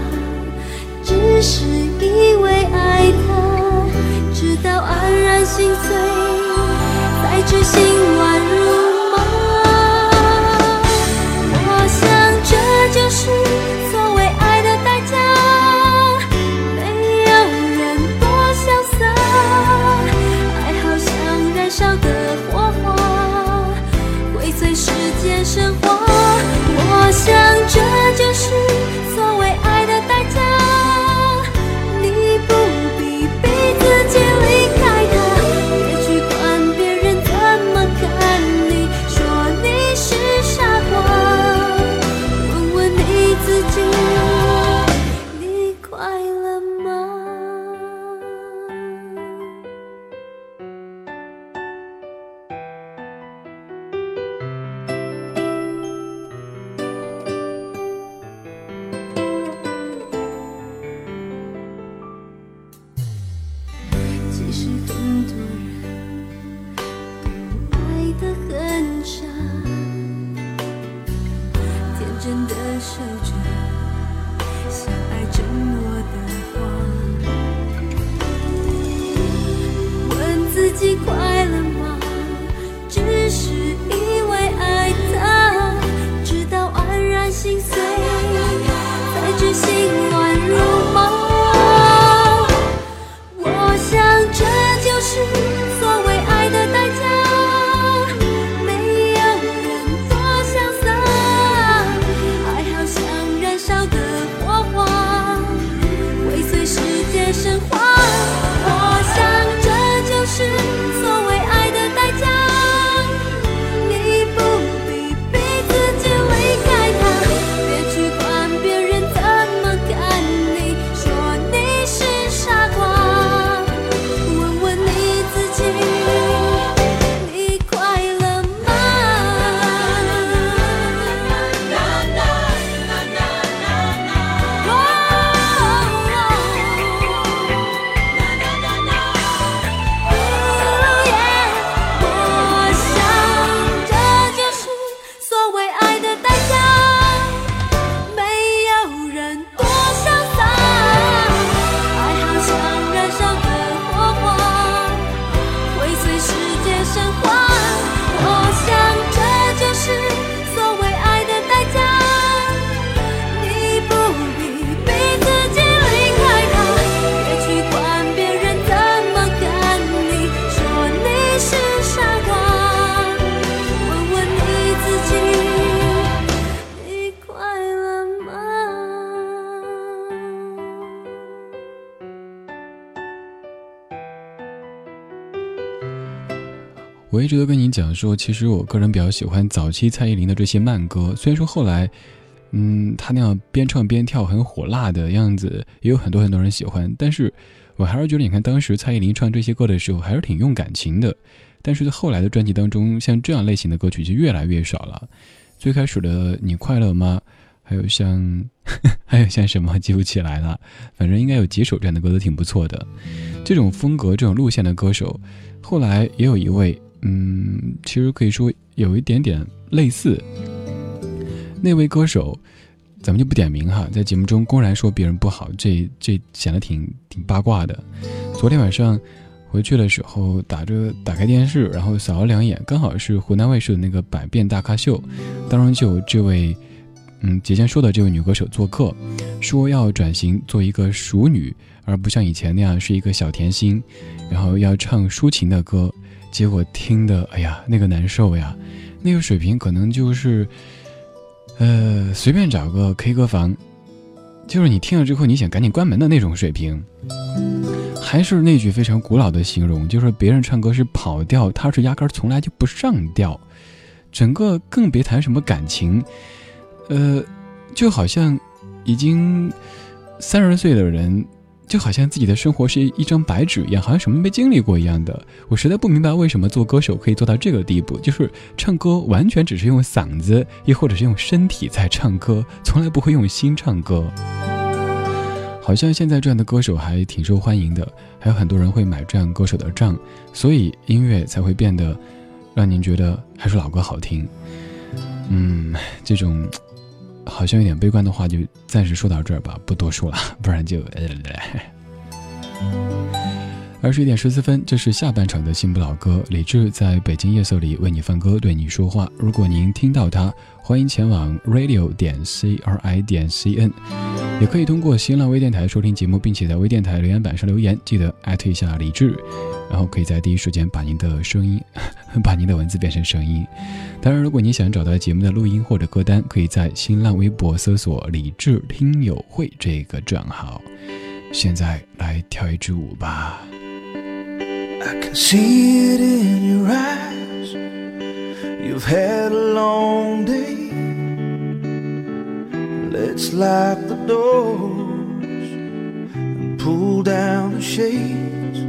只是因为爱他，直到黯然心碎，才知心乱如一直都跟你讲说，其实我个人比较喜欢早期蔡依林的这些慢歌，虽然说后来，嗯，她那样边唱边跳很火辣的样子，也有很多很多人喜欢，但是我还是觉得，你看当时蔡依林唱这些歌的时候，还是挺用感情的。但是在后来的专辑当中，像这样类型的歌曲就越来越少了。最开始的你快乐吗？还有像，还有像什么记不起来了，反正应该有几首这样的歌都挺不错的。这种风格、这种路线的歌手，后来也有一位，嗯，其实可以说有一点点类似。那位歌手，咱们就不点名哈，在节目中公然说别人不好，这这显得挺挺八卦的。昨天晚上回去的时候，打着打开电视，然后扫了两眼，刚好是湖南卫视的那个《百变大咖秀》，当中就有这位。嗯，节前说的这位女歌手做客，说要转型做一个熟女，而不像以前那样是一个小甜心，然后要唱抒情的歌。结果听的，哎呀，那个难受呀，那个水平可能就是，呃，随便找个 K 歌房，就是你听了之后你想赶紧关门的那种水平。还是那句非常古老的形容，就是别人唱歌是跑调，他是压根儿从来就不上调，整个更别谈什么感情。呃，就好像已经三十岁的人，就好像自己的生活是一张白纸一样，好像什么没经历过一样的。我实在不明白为什么做歌手可以做到这个地步，就是唱歌完全只是用嗓子，亦或者是用身体在唱歌，从来不会用心唱歌。好像现在这样的歌手还挺受欢迎的，还有很多人会买这样歌手的账，所以音乐才会变得让您觉得还是老歌好听。嗯，这种。好像有点悲观的话，就暂时说到这儿吧，不多说了，不然就。二十一点十四分，这是下半场的新不老歌，李志在北京夜色里为你放歌，对你说话。如果您听到它，欢迎前往 radio 点 c r i 点 c n，也可以通过新浪微电台收听节目，并且在微电台留言板上留言，记得艾特一下李志。然后可以在第一时间把您的声音，把您的文字变成声音。当然，如果你想找到节目的录音或者歌单，可以在新浪微博搜索“李志听友会”这个账号。现在来跳一支舞吧。I can see it in your eyes. You've had a long day. Let's lock the doors and pull down the shades.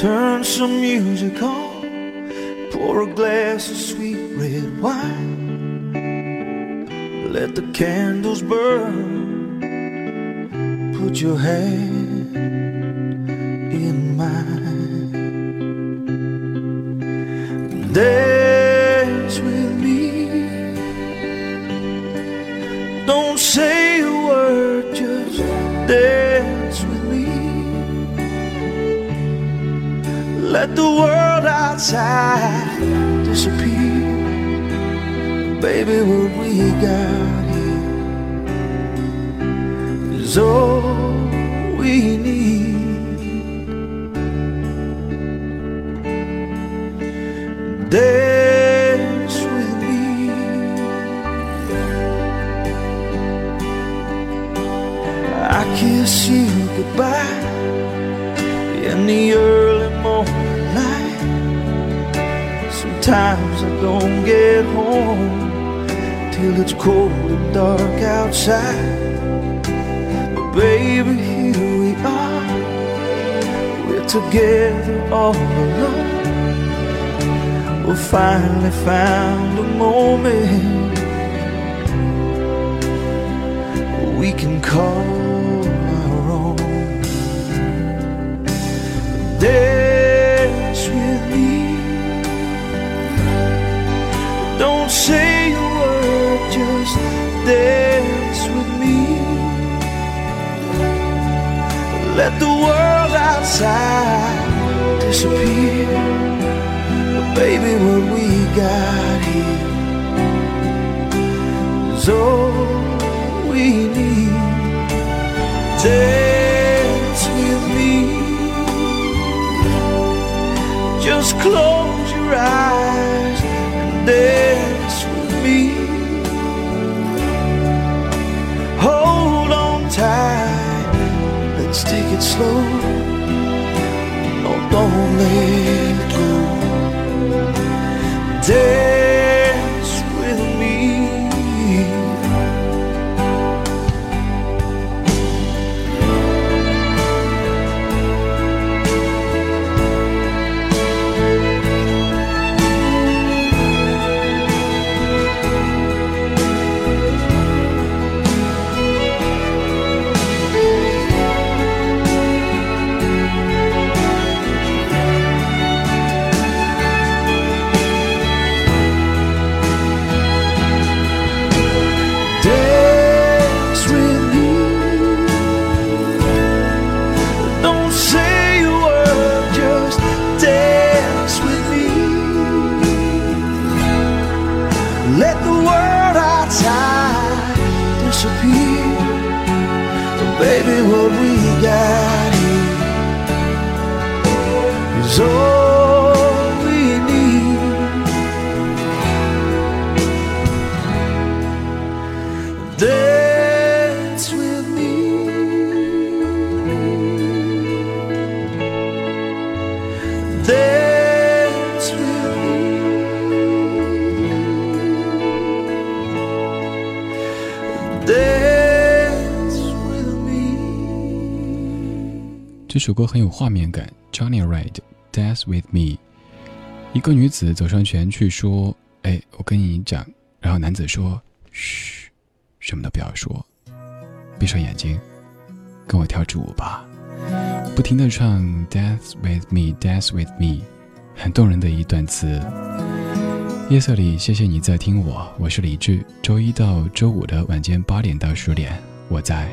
Turn some music on. Pour a glass of sweet red wine. Let the candles burn. Put your hand in mine. Dance with me. Don't say a word, just dance. With me. Let the world outside disappear. Baby, what we got here is all we need. Dance with me. I kiss you goodbye in the early morning light. Sometimes I don't get home till it's cold and dark outside. But baby, here we are. We're together all alone. We finally found a moment we can call our own. Dance with me. Don't say a word, just dance with me. Let the world outside disappear. Baby, what we got here is all we need. Dance with me. Just close your eyes and dance with me. Hold on tight, let's take it slow. No, don't let day. 这首歌很有画面感，Johnny Red Dance with Me。一个女子走上前去说：“哎，我跟你讲。”然后男子说：“嘘，什么都不要说，闭上眼睛，跟我跳支舞吧。”不停的唱 Dance with me, Dance with me，很动人的一段词。夜色里，谢谢你在听我，我是李志。周一到周五的晚间八点到十点，我在。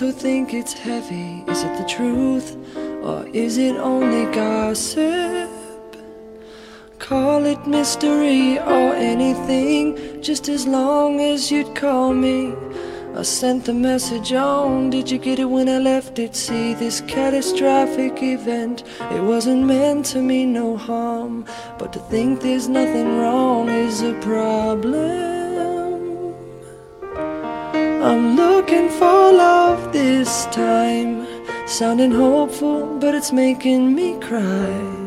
Who think it's heavy, is it the truth or is it only gossip? Call it mystery or anything, just as long as you'd call me. I sent the message on. Did you get it when I left it? See this catastrophic event. It wasn't meant to mean no harm. But to think there's nothing wrong is a problem. I'm looking for love this time. Sounding hopeful, but it's making me cry.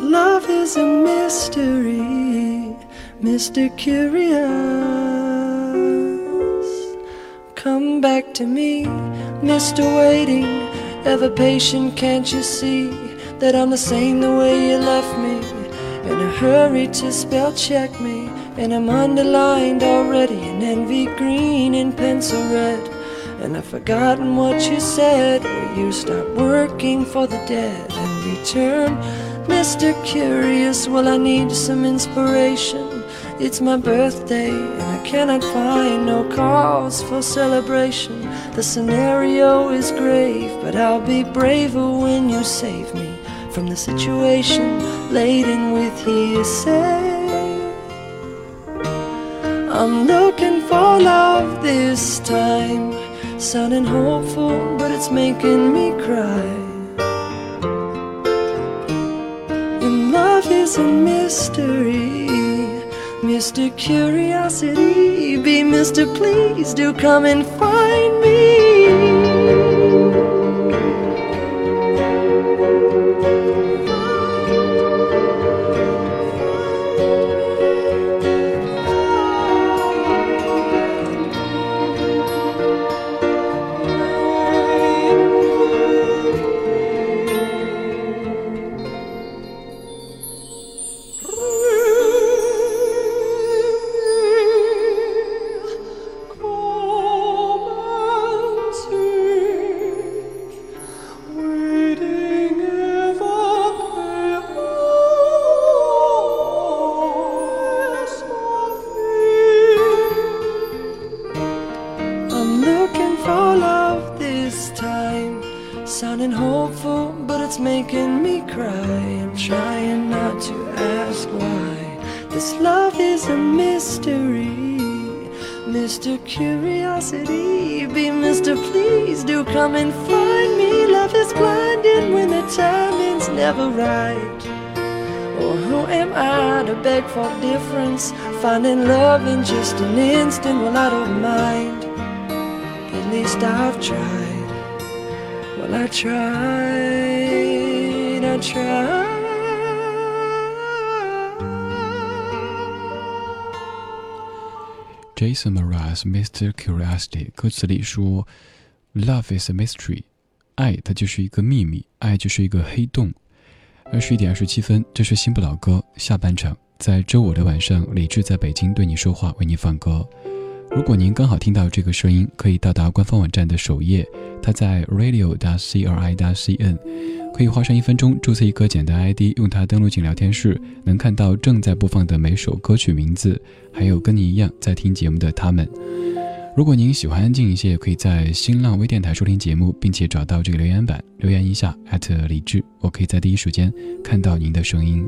Love is a mystery. Mr. Curious, come back to me, Mr. Waiting, ever patient, can't you see that I'm the same the way you left me? In a hurry to spell check me, and I'm underlined already in envy green in pencil red. And I've forgotten what you said, Will you stop working for the dead and return. Mr. Curious, well, I need some inspiration. It's my birthday and I cannot find no cause for celebration. The scenario is grave, but I'll be braver when you save me from the situation laden with hearsay. I'm looking for love this time, sounding hopeful, but it's making me cry. And love is a mystery. Mr. Curiosity, be Mr. Please do come and find me. Jason Mraz Mr. Curiosity 歌词里说：“Love is a mystery，爱它就是一个秘密，爱就是一个黑洞。”二十一点二十七分，这是新不老歌下半场。在周五的晚上，李志在北京对你说话，为你放歌。如果您刚好听到这个声音，可以到达官方网站的首页，它在 radio. c r i. c n，可以花上一分钟注册一个简单 ID，用它登录进聊天室，能看到正在播放的每首歌曲名字，还有跟你一样在听节目的他们。如果您喜欢安静一些，也可以在新浪微电台收听节目，并且找到这个留言板，留言一下李志，我可以在第一时间看到您的声音。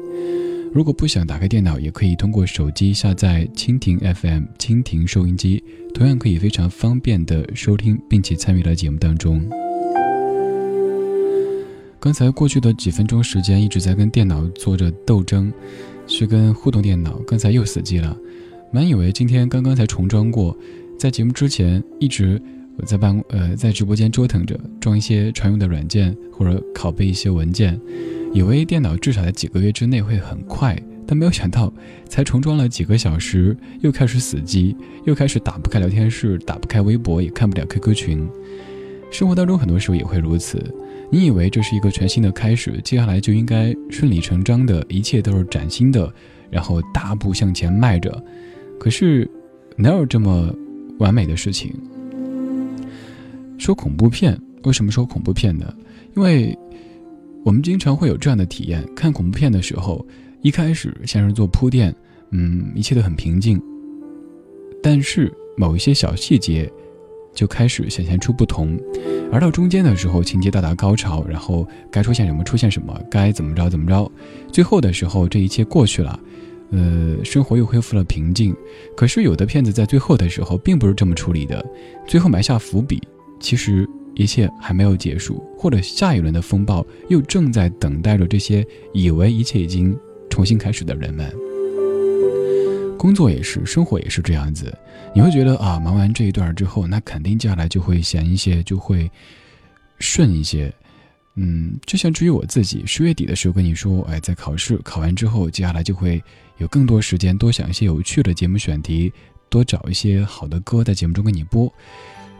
如果不想打开电脑，也可以通过手机下载蜻蜓 FM 蜻蜓收音机，同样可以非常方便的收听，并且参与到节目当中。刚才过去的几分钟时间一直在跟电脑做着斗争，去跟互动电脑，刚才又死机了。满以为今天刚刚才重装过，在节目之前一直在办呃在直播间折腾着装一些常用的软件或者拷贝一些文件。以为电脑至少在几个月之内会很快，但没有想到，才重装了几个小时，又开始死机，又开始打不开聊天室，打不开微博，也看不了 QQ 群。生活当中很多时候也会如此。你以为这是一个全新的开始，接下来就应该顺理成章的，一切都是崭新的，然后大步向前迈着。可是，哪有这么完美的事情？说恐怖片，为什么说恐怖片呢？因为我们经常会有这样的体验：看恐怖片的时候，一开始像是做铺垫，嗯，一切都很平静。但是某一些小细节，就开始显现出不同。而到中间的时候，情节到达高潮，然后该出现什么出现什么，该怎么着怎么着。最后的时候，这一切过去了，呃，生活又恢复了平静。可是有的片子在最后的时候并不是这么处理的，最后埋下伏笔，其实一切还没有结束，或者下一轮的风暴又正在等待着这些以为一切已经重新开始的人们。工作也是，生活也是这样子。你会觉得啊，忙完这一段之后，那肯定接下来就会闲一些，就会顺一些。嗯，就像至于我自己，十月底的时候跟你说，哎，在考试考完之后，接下来就会有更多时间，多想一些有趣的节目选题，多找一些好的歌在节目中给你播。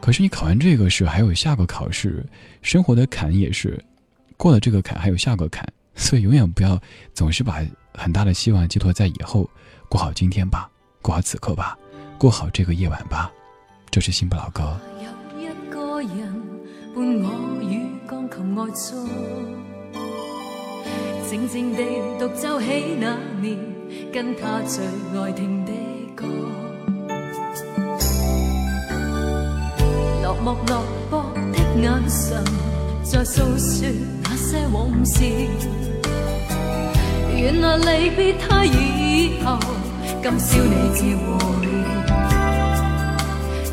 可是你考完这个试，还有下个考试，生活的坎也是过了这个坎，还有下个坎，所以永远不要总是把很大的希望寄托在以后。过好今天吧，过好此刻吧，过好这个夜晚吧。这是新不老歌。静静地独奏起那年跟他最爱听的落寞落寞的眼神，在诉说那些往事。原来离别他以后。今宵你自会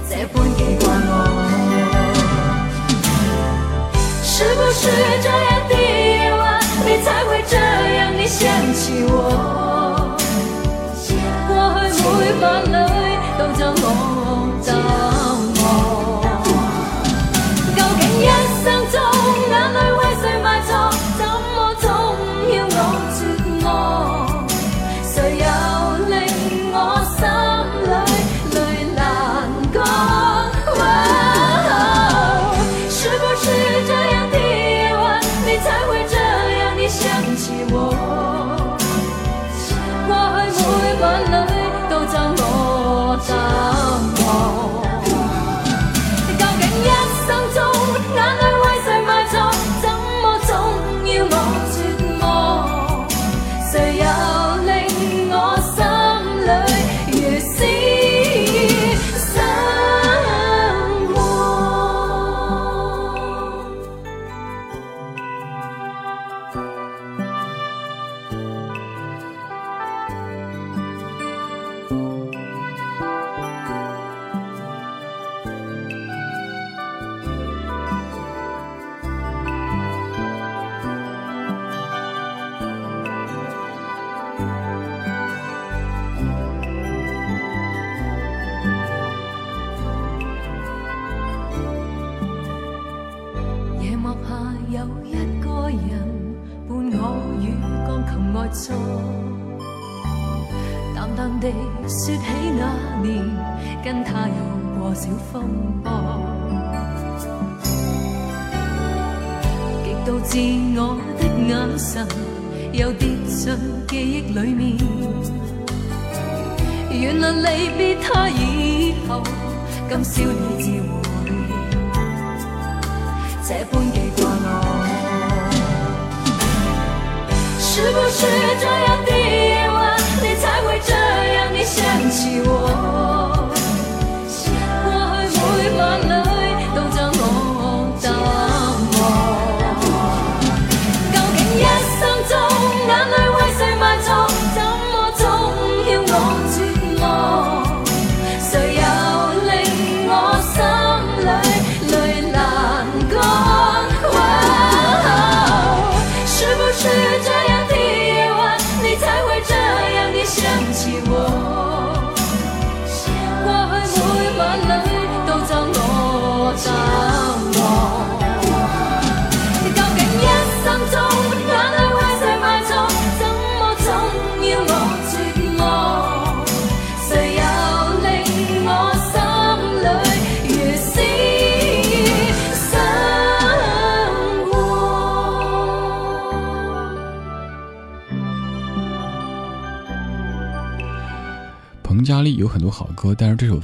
这般记挂我，是不是这样的夜晚，你才会这样的想起我？过去每晚里都将我等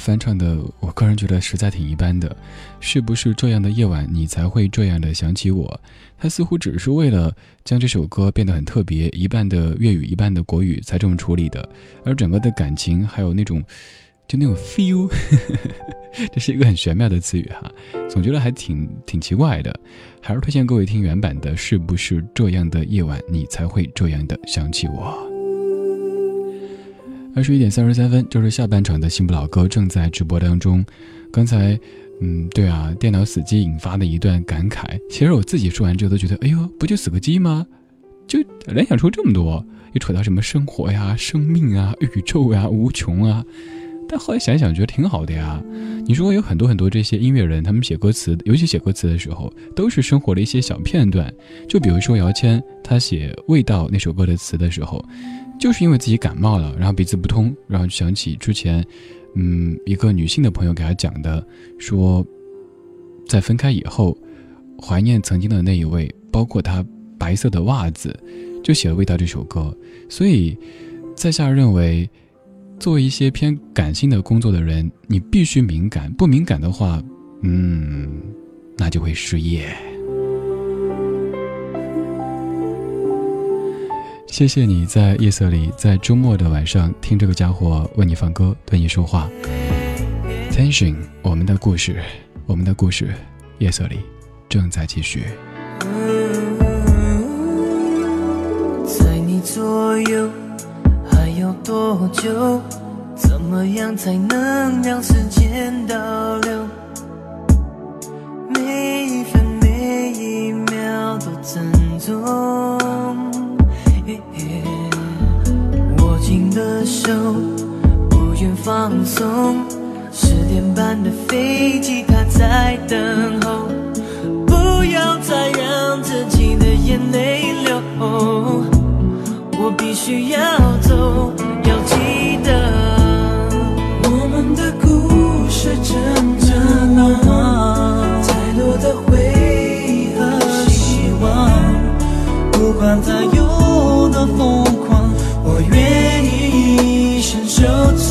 翻唱的，我个人觉得实在挺一般的。是不是这样的夜晚，你才会这样的想起我？他似乎只是为了将这首歌变得很特别，一半的粤语，一半的国语才这么处理的。而整个的感情，还有那种，就那种 feel，这是一个很玄妙的词语哈，总觉得还挺挺奇怪的。还是推荐各位听原版的。是不是这样的夜晚，你才会这样的想起我？二十一点三十三分，就是下半场的新不老歌正在直播当中。刚才，嗯，对啊，电脑死机引发的一段感慨。其实我自己说完之后都觉得，哎呦，不就死个机吗？就联想出这么多，又扯到什么生活呀、生命啊、宇宙呀、无穷啊。但后来想想，觉得挺好的呀。你说有很多很多这些音乐人，他们写歌词，尤其写歌词的时候，都是生活的一些小片段。就比如说姚谦，他写《味道》那首歌的词的时候。就是因为自己感冒了，然后鼻子不通，然后想起之前，嗯，一个女性的朋友给他讲的，说，在分开以后，怀念曾经的那一位，包括他白色的袜子，就写了《味道》这首歌。所以，在下认为，做一些偏感性的工作的人，你必须敏感，不敏感的话，嗯，那就会失业。谢谢你在夜色里，在周末的晚上听这个家伙为你放歌，对你说话。Tension，我们的故事，我们的故事，夜色里正在继续。在你左右还有多久？怎么样才能让时间倒流？每一分每一秒都珍重。的手，不愿放松。十点半的飞机，它在等候。不要再让自己的眼泪流，我必须要走，要记得我们的故事真正的吗？太多的回忆和希望，不管再有。多疯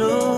true.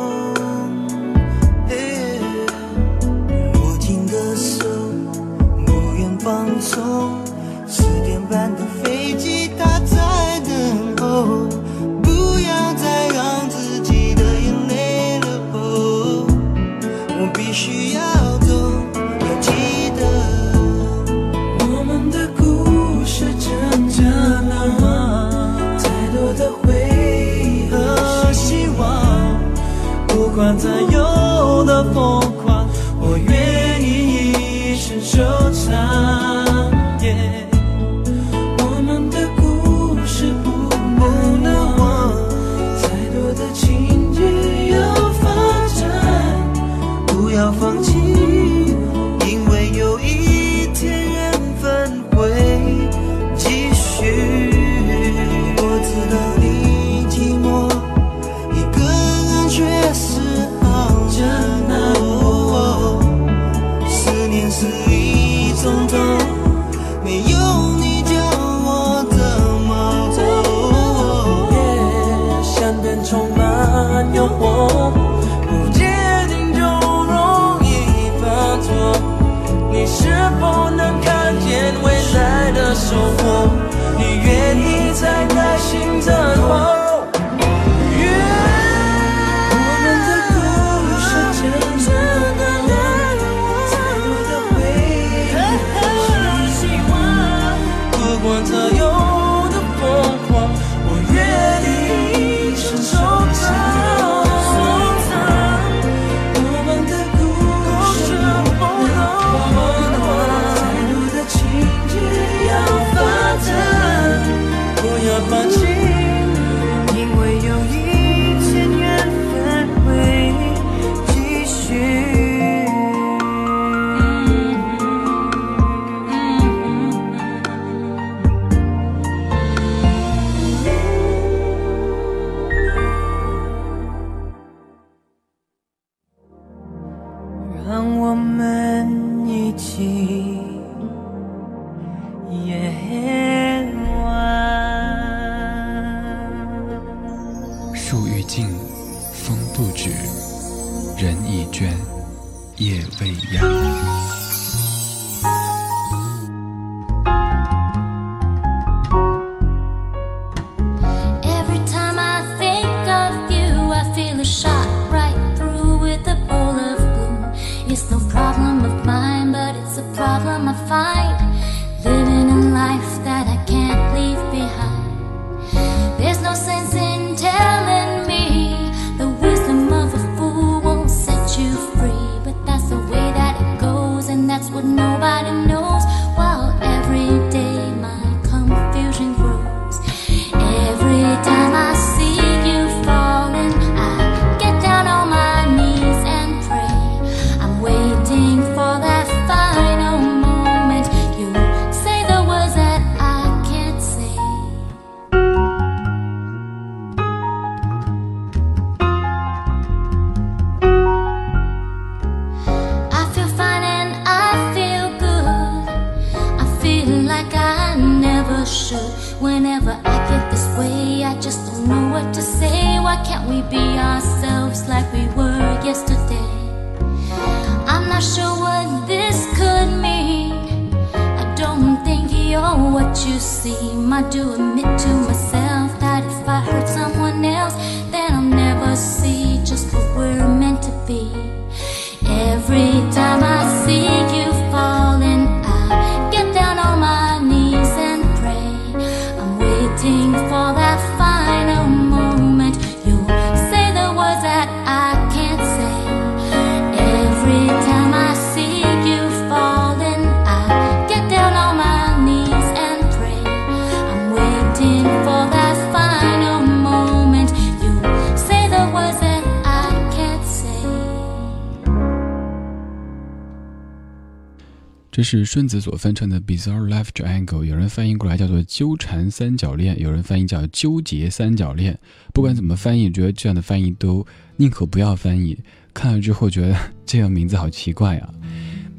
是顺子所翻唱的《Bizarre Life Triangle》，有人翻译过来叫做“纠缠三角恋”，有人翻译叫“纠结三角恋”。不管怎么翻译，觉得这样的翻译都宁可不要翻译。看了之后觉得 这样名字好奇怪啊，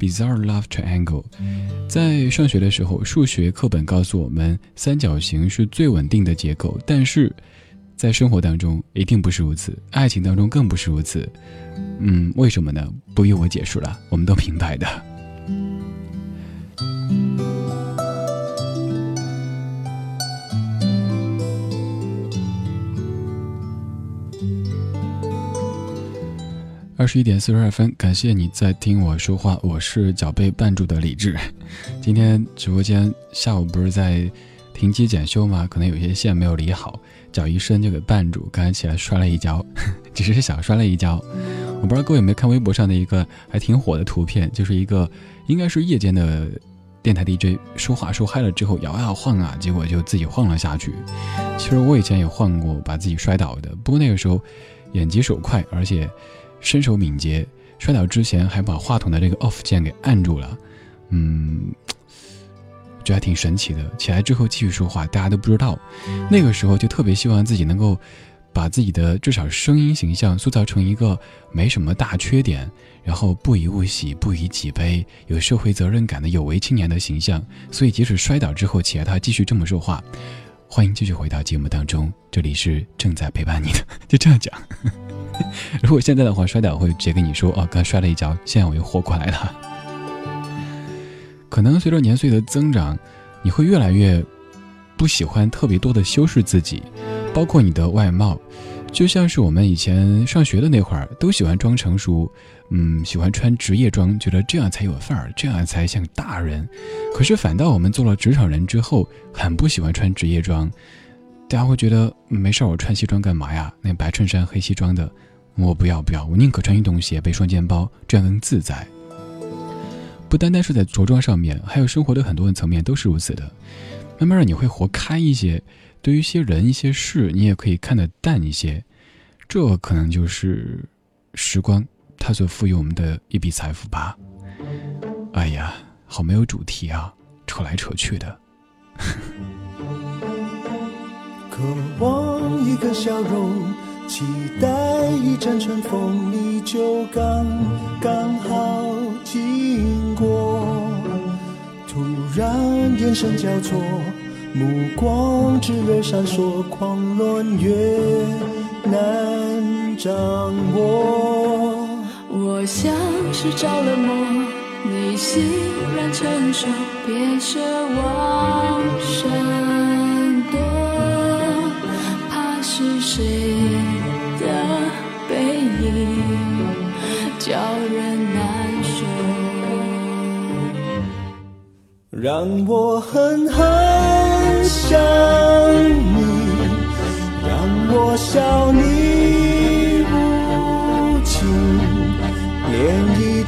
《Bizarre Life Triangle》。在上学的时候，数学课本告诉我们，三角形是最稳定的结构，但是在生活当中一定不是如此，爱情当中更不是如此。嗯，为什么呢？不用我解释了，我们都明白的。二十一点四十二分，感谢你在听我说话，我是脚被绊住的李志。今天直播间下午不是在停机检修吗？可能有些线没有理好，脚一伸就给绊住，刚才起来摔了一跤，只是小摔了一跤。我不知道各位有没有看微博上的一个还挺火的图片，就是一个应该是夜间的电台 DJ 说话说嗨了之后摇呀晃啊，结果就自己晃了下去。其实我以前也晃过，把自己摔倒的，不过那个时候眼疾手快，而且。身手敏捷，摔倒之前还把话筒的这个 off 键给按住了，嗯，觉得还挺神奇的。起来之后继续说话，大家都不知道。那个时候就特别希望自己能够把自己的至少声音形象塑造成一个没什么大缺点，然后不以物喜，不以己悲，有社会责任感的有为青年的形象。所以即使摔倒之后，起来他继续这么说话。欢迎继续回到节目当中，这里是正在陪伴你的，就这样讲。如果现在的话摔倒，会直接跟你说：“哦，刚摔了一跤，现在我又活过来了。”可能随着年岁的增长，你会越来越不喜欢特别多的修饰自己，包括你的外貌。就像是我们以前上学的那会儿，都喜欢装成熟，嗯，喜欢穿职业装，觉得这样才有范儿，这样才像大人。可是反倒我们做了职场人之后，很不喜欢穿职业装。大家会觉得没事，我穿西装干嘛呀？那白衬衫黑西装的，我不要不要，我宁可穿运动鞋背双肩包，这样更自在。不单单是在着装上面，还有生活的很多层面都是如此的。慢慢的你会活开一些，对于一些人一些事，你也可以看得淡一些。这可能就是时光它所赋予我们的一笔财富吧。哎呀，好没有主题啊，扯来扯去的。渴望一个笑容，期待一阵春风，你就刚刚好经过。突然眼神交错，目光炽热闪烁，狂乱越难掌握。我像是着了魔，你欣然承受，别奢望闪躲，怕是谁的背影叫人难受。让我狠狠想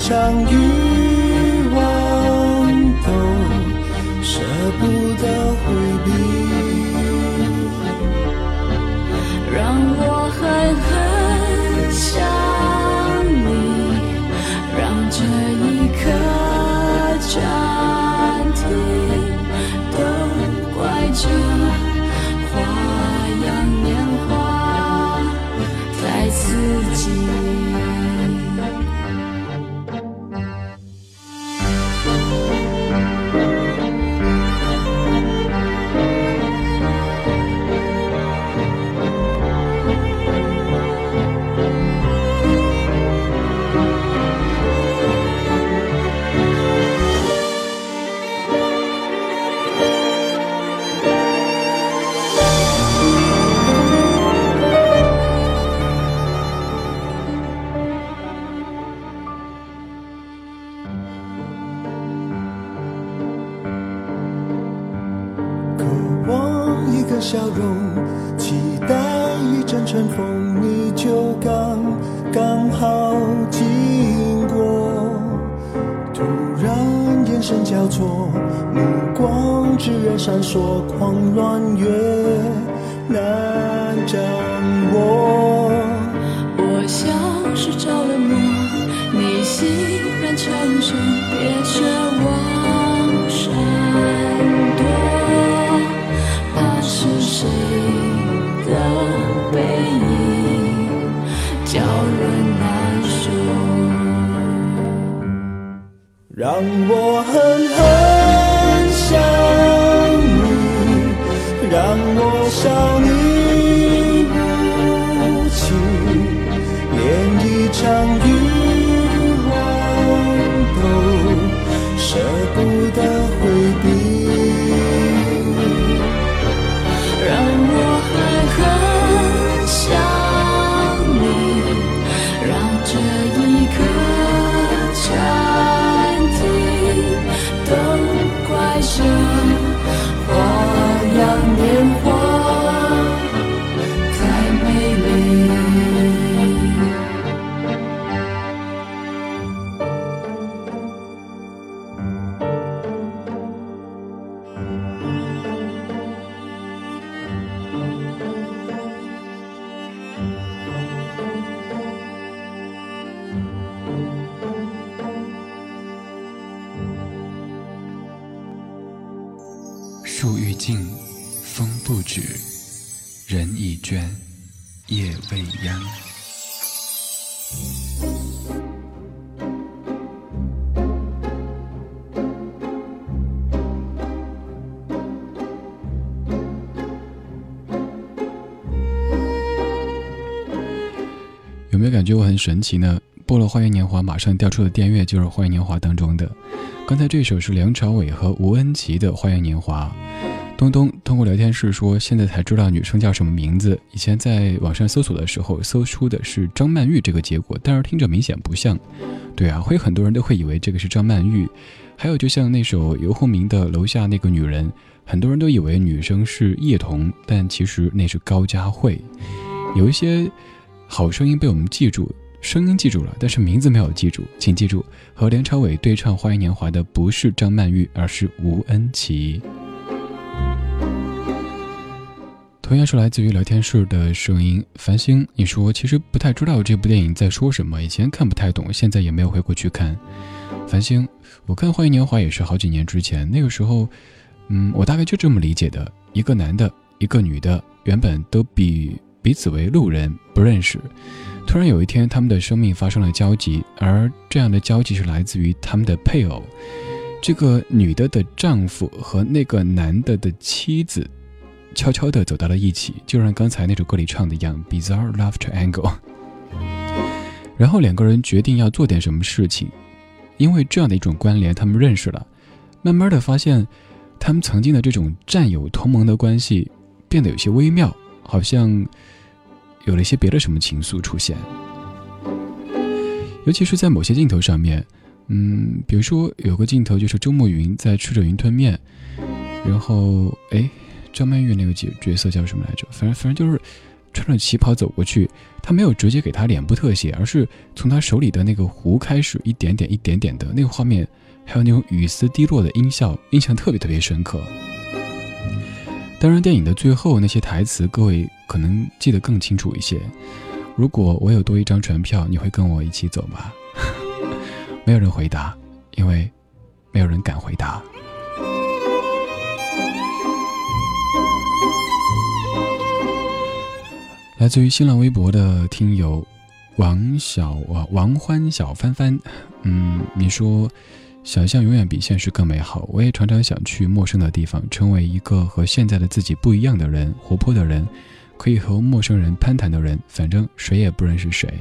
相遇。闪烁，狂乱觉我很神奇呢？播了《花样年华》，马上调出的电乐就是《花样年华》当中的。刚才这首是梁朝伟和吴恩琪的《花样年华》。东东通过聊天室说，现在才知道女生叫什么名字。以前在网上搜索的时候，搜出的是张曼玉这个结果，但是听着明显不像。对啊，会很多人都会以为这个是张曼玉。还有，就像那首游鸿明的《楼下那个女人》，很多人都以为女生是叶童，但其实那是高佳慧。有一些好声音被我们记住。声音记住了，但是名字没有记住，请记住，和梁朝伟对唱《花样年华》的不是张曼玉，而是吴恩琪。同样是来自于聊天室的声音，繁星，你说其实不太知道这部电影在说什么，以前看不太懂，现在也没有回过去看。繁星，我看《花样年华》也是好几年之前，那个时候，嗯，我大概就这么理解的：一个男的，一个女的，原本都比彼此为路人，不认识。突然有一天，他们的生命发生了交集，而这样的交集是来自于他们的配偶。这个女的的丈夫和那个男的的妻子，悄悄地走到了一起，就像刚才那首歌里唱的一样，Bizarre Love Triangle。然后两个人决定要做点什么事情，因为这样的一种关联，他们认识了，慢慢的发现，他们曾经的这种战友同盟的关系变得有些微妙，好像有了一些别的什么情愫出现。尤其是在某些镜头上面，嗯，比如说有个镜头就是周慕云在吃着云吞面，然后哎，张曼玉那个角角色叫什么来着？反正反正就是穿着旗袍走过去，他没有直接给他脸部特写，而是从他手里的那个壶开始，一点点一点点的那个画面，还有那种雨丝滴落的音效，印象特别特别深刻。当然，电影的最后那些台词，各位可能记得更清楚一些。如果我有多一张船票，你会跟我一起走吗？没有人回答，因为没有人敢回答。来自于新浪微博的听友王小啊王欢小帆帆，嗯，你说想象永远比现实更美好。我也常常想去陌生的地方，成为一个和现在的自己不一样的人，活泼的人。可以和陌生人攀谈的人，反正谁也不认识谁。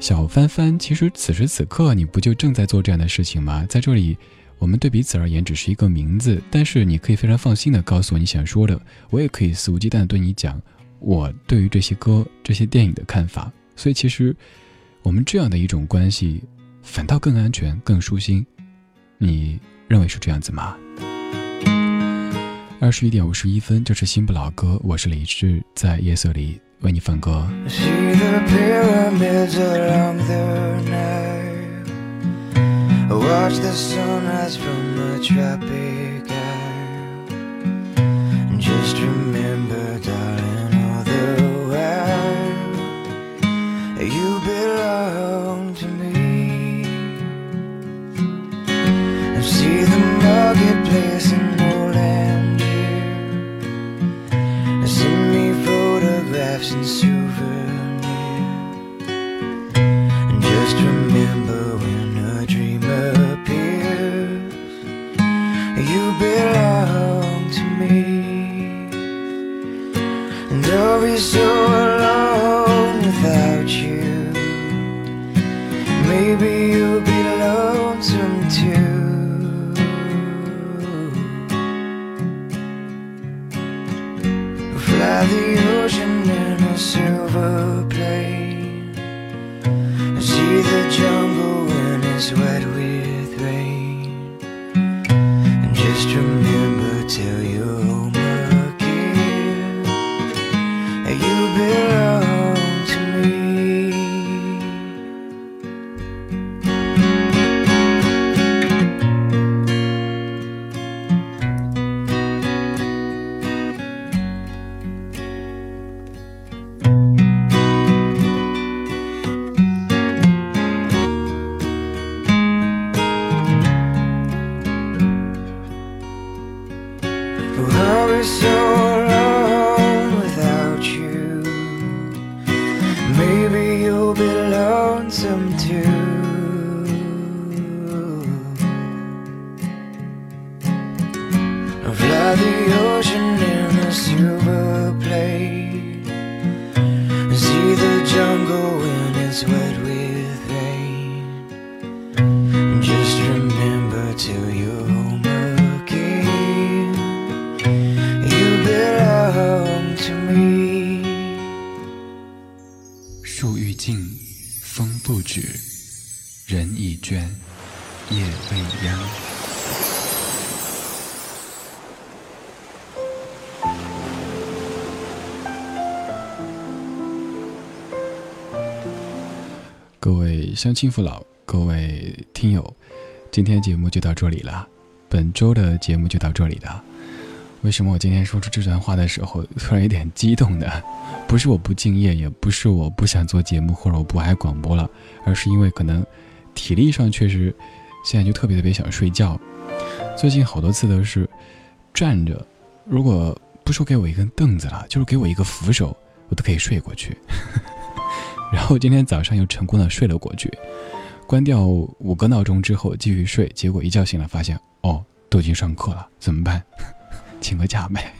小帆帆，其实此时此刻你不就正在做这样的事情吗？在这里，我们对彼此而言只是一个名字，但是你可以非常放心的告诉我你想说的，我也可以肆无忌惮的对你讲我对于这些歌、这些电影的看法。所以，其实我们这样的一种关系，反倒更安全、更舒心。你认为是这样子吗？二十一点五十一分，这是新不老歌，我是李志，在夜色里为你放歌。各乡亲父老，各位听友，今天节目就到这里了。本周的节目就到这里了。为什么我今天说出这段话的时候突然有点激动呢？不是我不敬业，也不是我不想做节目或者我不爱广播了，而是因为可能体力上确实现在就特别特别想睡觉。最近好多次都是站着，如果不说给我一根凳子了，就是给我一个扶手，我都可以睡过去。然后今天早上又成功的睡了过去，关掉五个闹钟之后继续睡，结果一觉醒来发现，哦，都已经上课了，怎么办？请个假呗。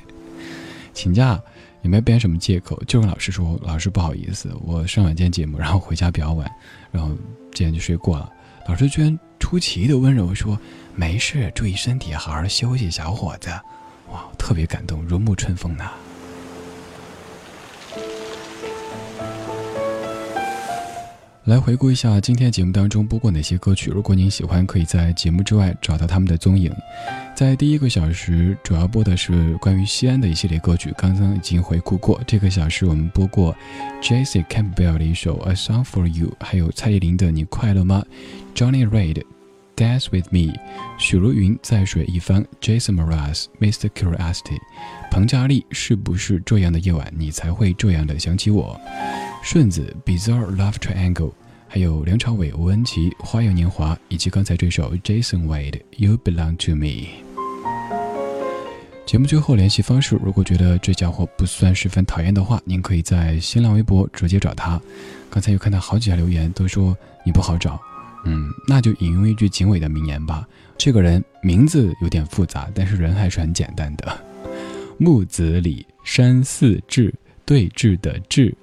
请假也没编什么借口，就跟老师说：“老师不好意思，我上晚间节目，然后回家比较晚，然后今天就睡过了。”老师居然出奇的温柔说：“没事，注意身体，好好休息，小伙子。”哇，特别感动，如沐春风呐。来回顾一下今天节目当中播过哪些歌曲。如果您喜欢，可以在节目之外找到他们的踪影。在第一个小时，主要播的是关于西安的一系列歌曲，刚刚已经回顾过。这个小时我们播过 Jesse Campbell 的一首《A Song for You》，还有蔡依林的《你快乐吗》，Johnny Reid《Dance with Me》，许茹芸《在水一方》，Jason Mraz《Mr Curiosity》，彭佳丽是不是这样的夜晚你才会这样的想起我？顺子 Bizarre Love Triangle，还有梁朝伟、吴恩琪《花样年华》，以及刚才这首 Jason Wade You Belong to Me。节目最后联系方式，如果觉得这家伙不算十分讨厌的话，您可以在新浪微博直接找他。刚才又看到好几条留言，都说你不好找，嗯，那就引用一句警伟的名言吧。这个人名字有点复杂，但是人还是很简单的。木子李山寺志对峙的志。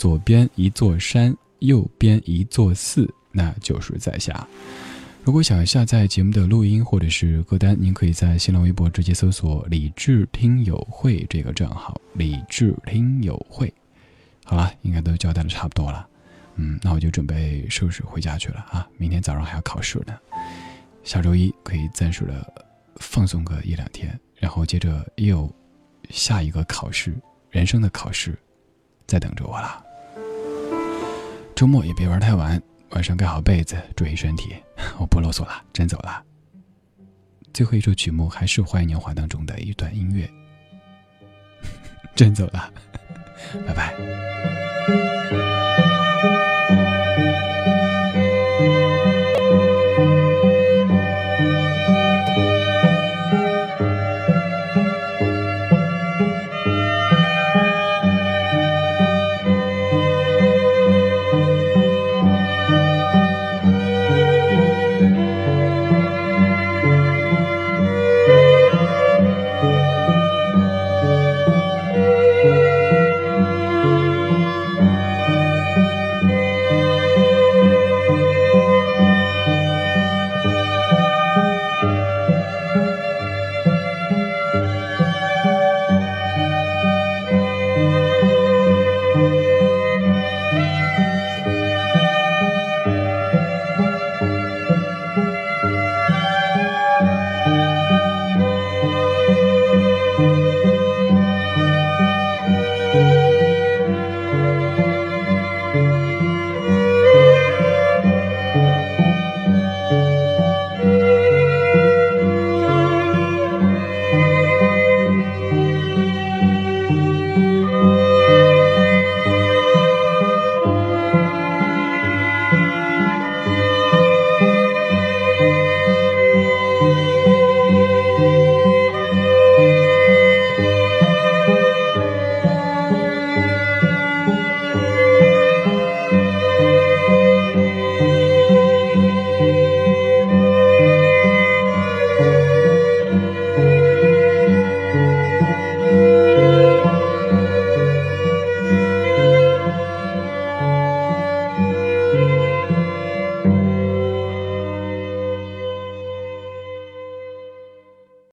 左边一座山，右边一座寺，那就是在下。如果想下载节目的录音或者是歌单，您可以在新浪微博直接搜索“李智听友会”这个账号。李智听友会，好了，应该都交代的差不多了。嗯，那我就准备收拾回家去了啊！明天早上还要考试呢。下周一可以暂时的放松个一两天，然后接着又下一个考试，人生的考试，在等着我了。周末也别玩太晚，晚上盖好被子，注意身体。我不啰嗦了，真走了。最后一首曲目还是《花样年华》当中的一段音乐，真走了，拜拜。